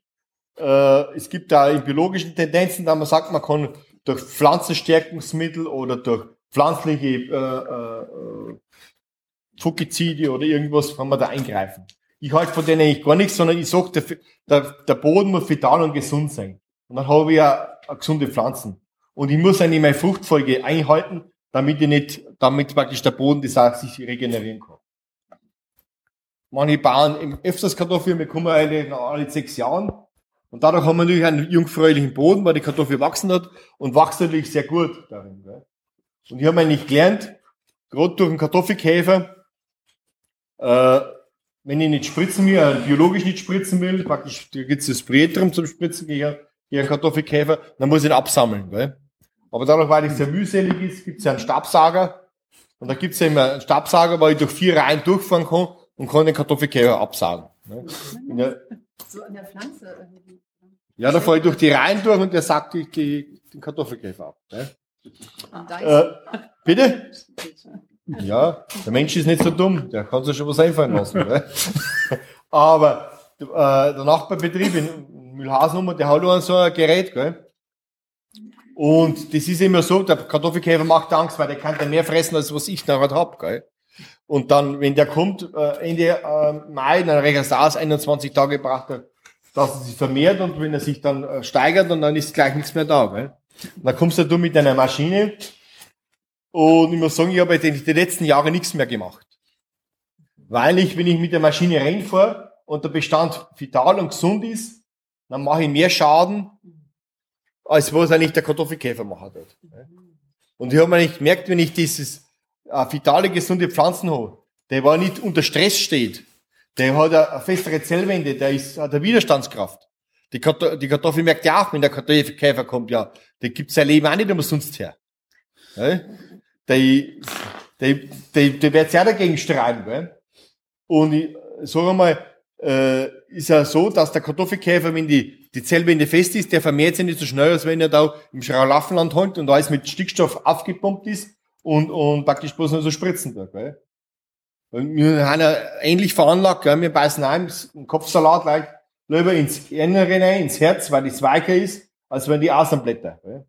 Äh, es gibt da in biologischen Tendenzen, da man sagt, man kann durch Pflanzenstärkungsmittel oder durch pflanzliche äh, äh, Fungizide oder irgendwas kann man da eingreifen. Ich halte von denen eigentlich gar nichts, sondern ich sage, der, der, der Boden muss vital und gesund sein. Und dann habe ich ja gesunde Pflanzen. Und ich muss eigentlich meine Fruchtfolge einhalten, damit ich nicht, damit praktisch der Boden das auch sich regenerieren kann. Manche bauen öfters Kartoffeln, wir kommen alle alle sechs Jahren. Und dadurch haben wir natürlich einen jungfräulichen Boden, weil die Kartoffel wachsen hat und wächst natürlich sehr gut darin. Gell? Und ich habe eigentlich gelernt, gerade durch den Kartoffelkäfer, äh, wenn ich nicht spritzen will, äh, biologisch nicht spritzen will, praktisch, da gibt's das Spray drum zum Spritzen, gehe ihren Kartoffelkäfer, dann muss ich ihn absammeln. Gell? Aber dadurch, weil es sehr mühselig ist, gibt es ja einen Stabsager. Und da gibt es ja immer einen Stabsager, wo ich durch vier Reihen durchfahren kann und kann den Kartoffelkäfer absagen. Ne? In der, So an der Pflanze irgendwie. ja, da fahre ich durch die Reihen durch und der sagt die, die, den Kartoffelkäfer ab. Ne? Da Äh, bitte? Ja, der Mensch ist nicht so dumm, der kann sich schon was einfallen lassen. Gell? Aber äh, der Nachbarbetrieb in Mühlhausen, der hat auch so ein Gerät, gell? Und das ist immer so, der Kartoffelkäfer macht Angst, weil der kann dann mehr fressen, als was ich nachher hab, gell? Und dann, wenn der kommt, äh, Ende äh, Mai, dann rechnet es aus, 21 Tage braucht er, dass er sich vermehrt und wenn er sich dann äh, steigert und dann ist gleich nichts mehr da, gell? Und dann kommst du mit deiner Maschine und ich muss sagen, ich habe die, die letzten Jahre nichts mehr gemacht. Weil ich, wenn ich mit der Maschine reinfahre und der Bestand vital und gesund ist, dann mache ich mehr Schaden, als was eigentlich der Kartoffelkäfer machen wird. Und ich habe mir nicht gemerkt, wenn ich dieses äh, vitale, gesunde Pflanzen habe, der war nicht unter Stress steht, der hat eine, eine festere Zellwände, der ist, hat eine Widerstandskraft. Die, Karto die Kartoffel merkt ja auch, wenn der Kartoffelkäfer kommt, ja, der gibt sein Leben auch nicht umsonst her. Ja? Die, die, die, die wird sehr dagegen streiten. Gell? Und ich sage mal, äh, ist ja so, dass der Kartoffelkäfer, wenn die, die Zellwände fest ist, der vermehrt sich nicht so schnell, als wenn er da im Schraulaffenland holt und alles mit Stickstoff aufgepumpt ist und, und praktisch bloß nur so spritzen tut. Gell? Und wir haben ja ähnlich veranlagt, gell? wir beißen ein, im Kopfsalat like, lieber ins Innere rein, ins Herz, weil das weicher ist, als wenn die Außenblätter. Gell?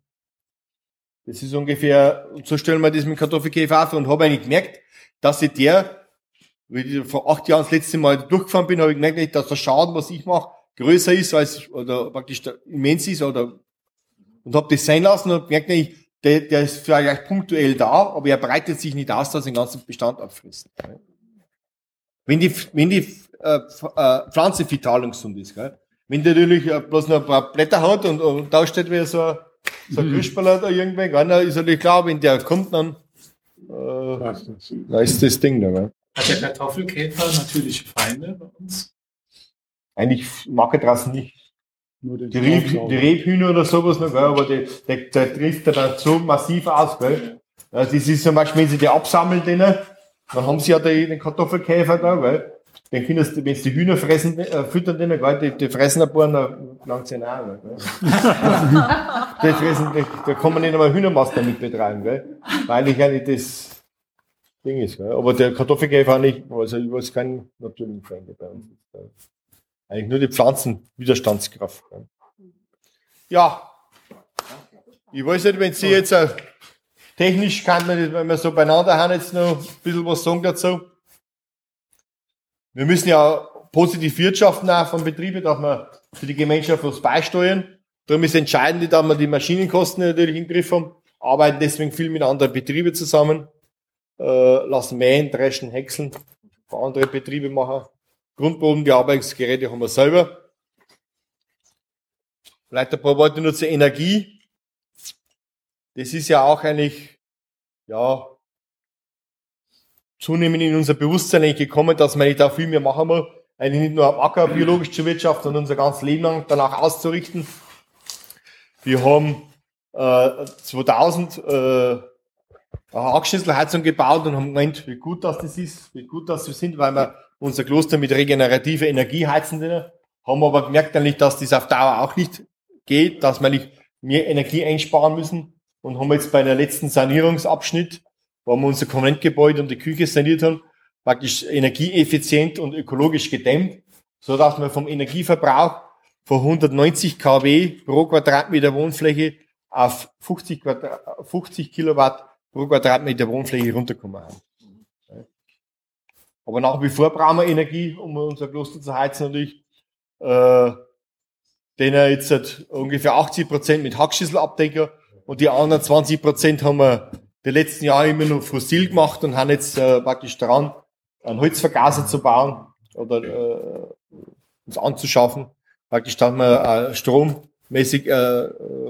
Das ist ungefähr, so stellen wir das mit Kartoffelkäfer auf und habe eigentlich gemerkt, dass ich der, wie ich vor acht Jahren das letzte Mal durchgefahren bin, habe ich gemerkt, dass der Schaden, was ich mache, größer ist als, oder praktisch immens ist, oder, und habe das sein lassen und gemerkt, ich, der, der ist vielleicht punktuell da, aber er breitet sich nicht aus, dass er den ganzen Bestand abfrisst. Gell? Wenn die, wenn die äh, äh, Pflanze vital und gesund ist, gell? wenn der natürlich äh, bloß noch ein paar Blätter hat und, und da steht wieder so, ein- so ein Krüsperler da irgendwann, gell? dann ist natürlich klar, wenn der kommt, dann, äh, da ist das Ding da. Gell? Hat der Kartoffelkäfer natürliche Feinde bei uns? Eigentlich mag er draußen nicht. Nur den Die, Reb, Staubsauger. die Rebhühner oder sowas noch, gell? aber der, der, der trifft er dann so massiv aus. Gell? Ja, das ist zum Beispiel, wenn sie die absammeln, denen, dann haben sie ja den, den Kartoffelkäfer da, gell? Den können sie, wenn sie die Hühner fressen, äh, füttern denen, gell? Die, die fressen ein paar, dann langt sie auch. Gell? die fressen, die, da kann man nicht einmal Hühnermast damit betreiben, gell? weil ich eigentlich das Ding ist. Gell? Aber der Kartoffelkäfer nicht, also ich weiß keinen natürlichen Feinde bei uns. Eigentlich nur die Pflanzenwiderstandskraft. Ja. Ich weiß nicht, wenn Sie jetzt äh, technisch kann man das, wenn wir so beieinander haben, jetzt noch ein bisschen was sagen dazu. Wir müssen ja positiv wirtschaften auch von Betrieben, dass wir für die Gemeinschaft was beisteuern. Darum ist entscheidend, dass wir die Maschinenkosten natürlich im Griff haben, arbeiten deswegen viel mit anderen Betrieben zusammen, äh, lassen mähen, dreschen, häckseln, für andere Betriebe machen. Grundbodenbearbeitungsgeräte haben wir selber. Vielleicht ein paar Worte nur zur Energie. Das ist ja auch eigentlich, ja, zunehmend in unser Bewusstsein gekommen, dass man da viel mehr machen muss. Eigentlich nicht nur am Acker biologisch zu wirtschaften, sondern unser ganzes Leben lang danach auszurichten. Wir haben äh, 2000 äh, eine Hackschnitzelheizung gebaut und haben gemeint, wie gut dass das ist, wie gut dass wir sind, weil wir unser Kloster mit regenerativer Energie heizen können. Haben aber gemerkt eigentlich, dass das auf Dauer auch nicht geht, dass wir nicht mehr Energie einsparen müssen und haben jetzt bei der letzten Sanierungsabschnitt, wo wir unser Konventgebäude und die Küche saniert haben, praktisch energieeffizient und ökologisch gedämmt, so dass wir vom Energieverbrauch von 190 kW pro Quadratmeter Wohnfläche auf 50, Quadra 50 Kilowatt pro Quadratmeter Wohnfläche runterkommen haben. Aber nach wie vor brauchen wir Energie, um unser Kloster zu heizen natürlich. Äh, den er jetzt hat ungefähr 80 Prozent mit Hackschüsselabdecker und die anderen 20 Prozent haben wir die letzten Jahre immer nur fossil gemacht und haben jetzt äh, praktisch dran, einen Holzvergaser zu bauen oder äh, uns anzuschaffen, praktisch, dass wir äh, strommäßig äh,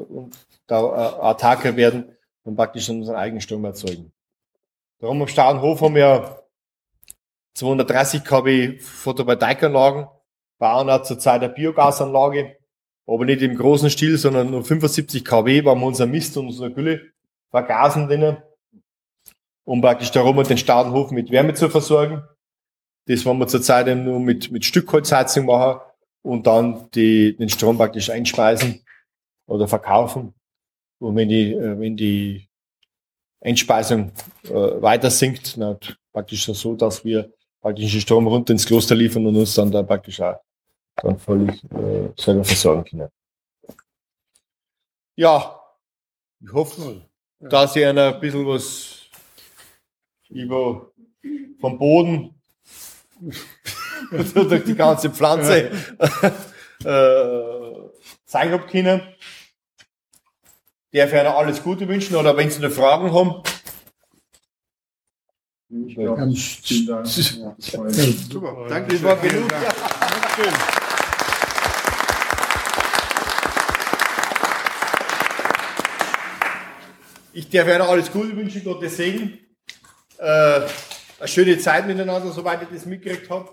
und da äh, autarker werden und praktisch unseren eigenen Strom erzeugen. Darum am Staudenhof haben wir 230 kW Photovoltaikanlagen, bauen auch zurzeit eine Biogasanlage, aber nicht im großen Stil, sondern nur 75 kW, weil wir unser Mist und unsere Gülle vergasen drinnen, um praktisch darum den Stadenhof mit Wärme zu versorgen. Das wollen wir zurzeit nur mit, mit Stückholzheizung machen und dann die, den Strom praktisch einspeisen oder verkaufen. Und wenn die, äh, wenn die Einspeisung äh, weiter sinkt, na, praktisch so, dass wir praktisch den Strom runter ins Kloster liefern und uns dann da praktisch auch dann völlig äh, selber versorgen können. Ja, ich hoffe, dass ihr einer ein bisschen was über vom Boden durch die ganze Pflanze äh, zeigen habt können. Darf ich einer alles Gute wünschen oder wenn Sie noch Fragen haben? Ich glaube, vielen Dank. Ja, Super, danke, das war genug. Ja, Dankeschön. Ich darf Ihnen alles Gute wünschen, Gottes Segen. Äh, eine schöne Zeit miteinander, soweit ich das mitgekriegt habe.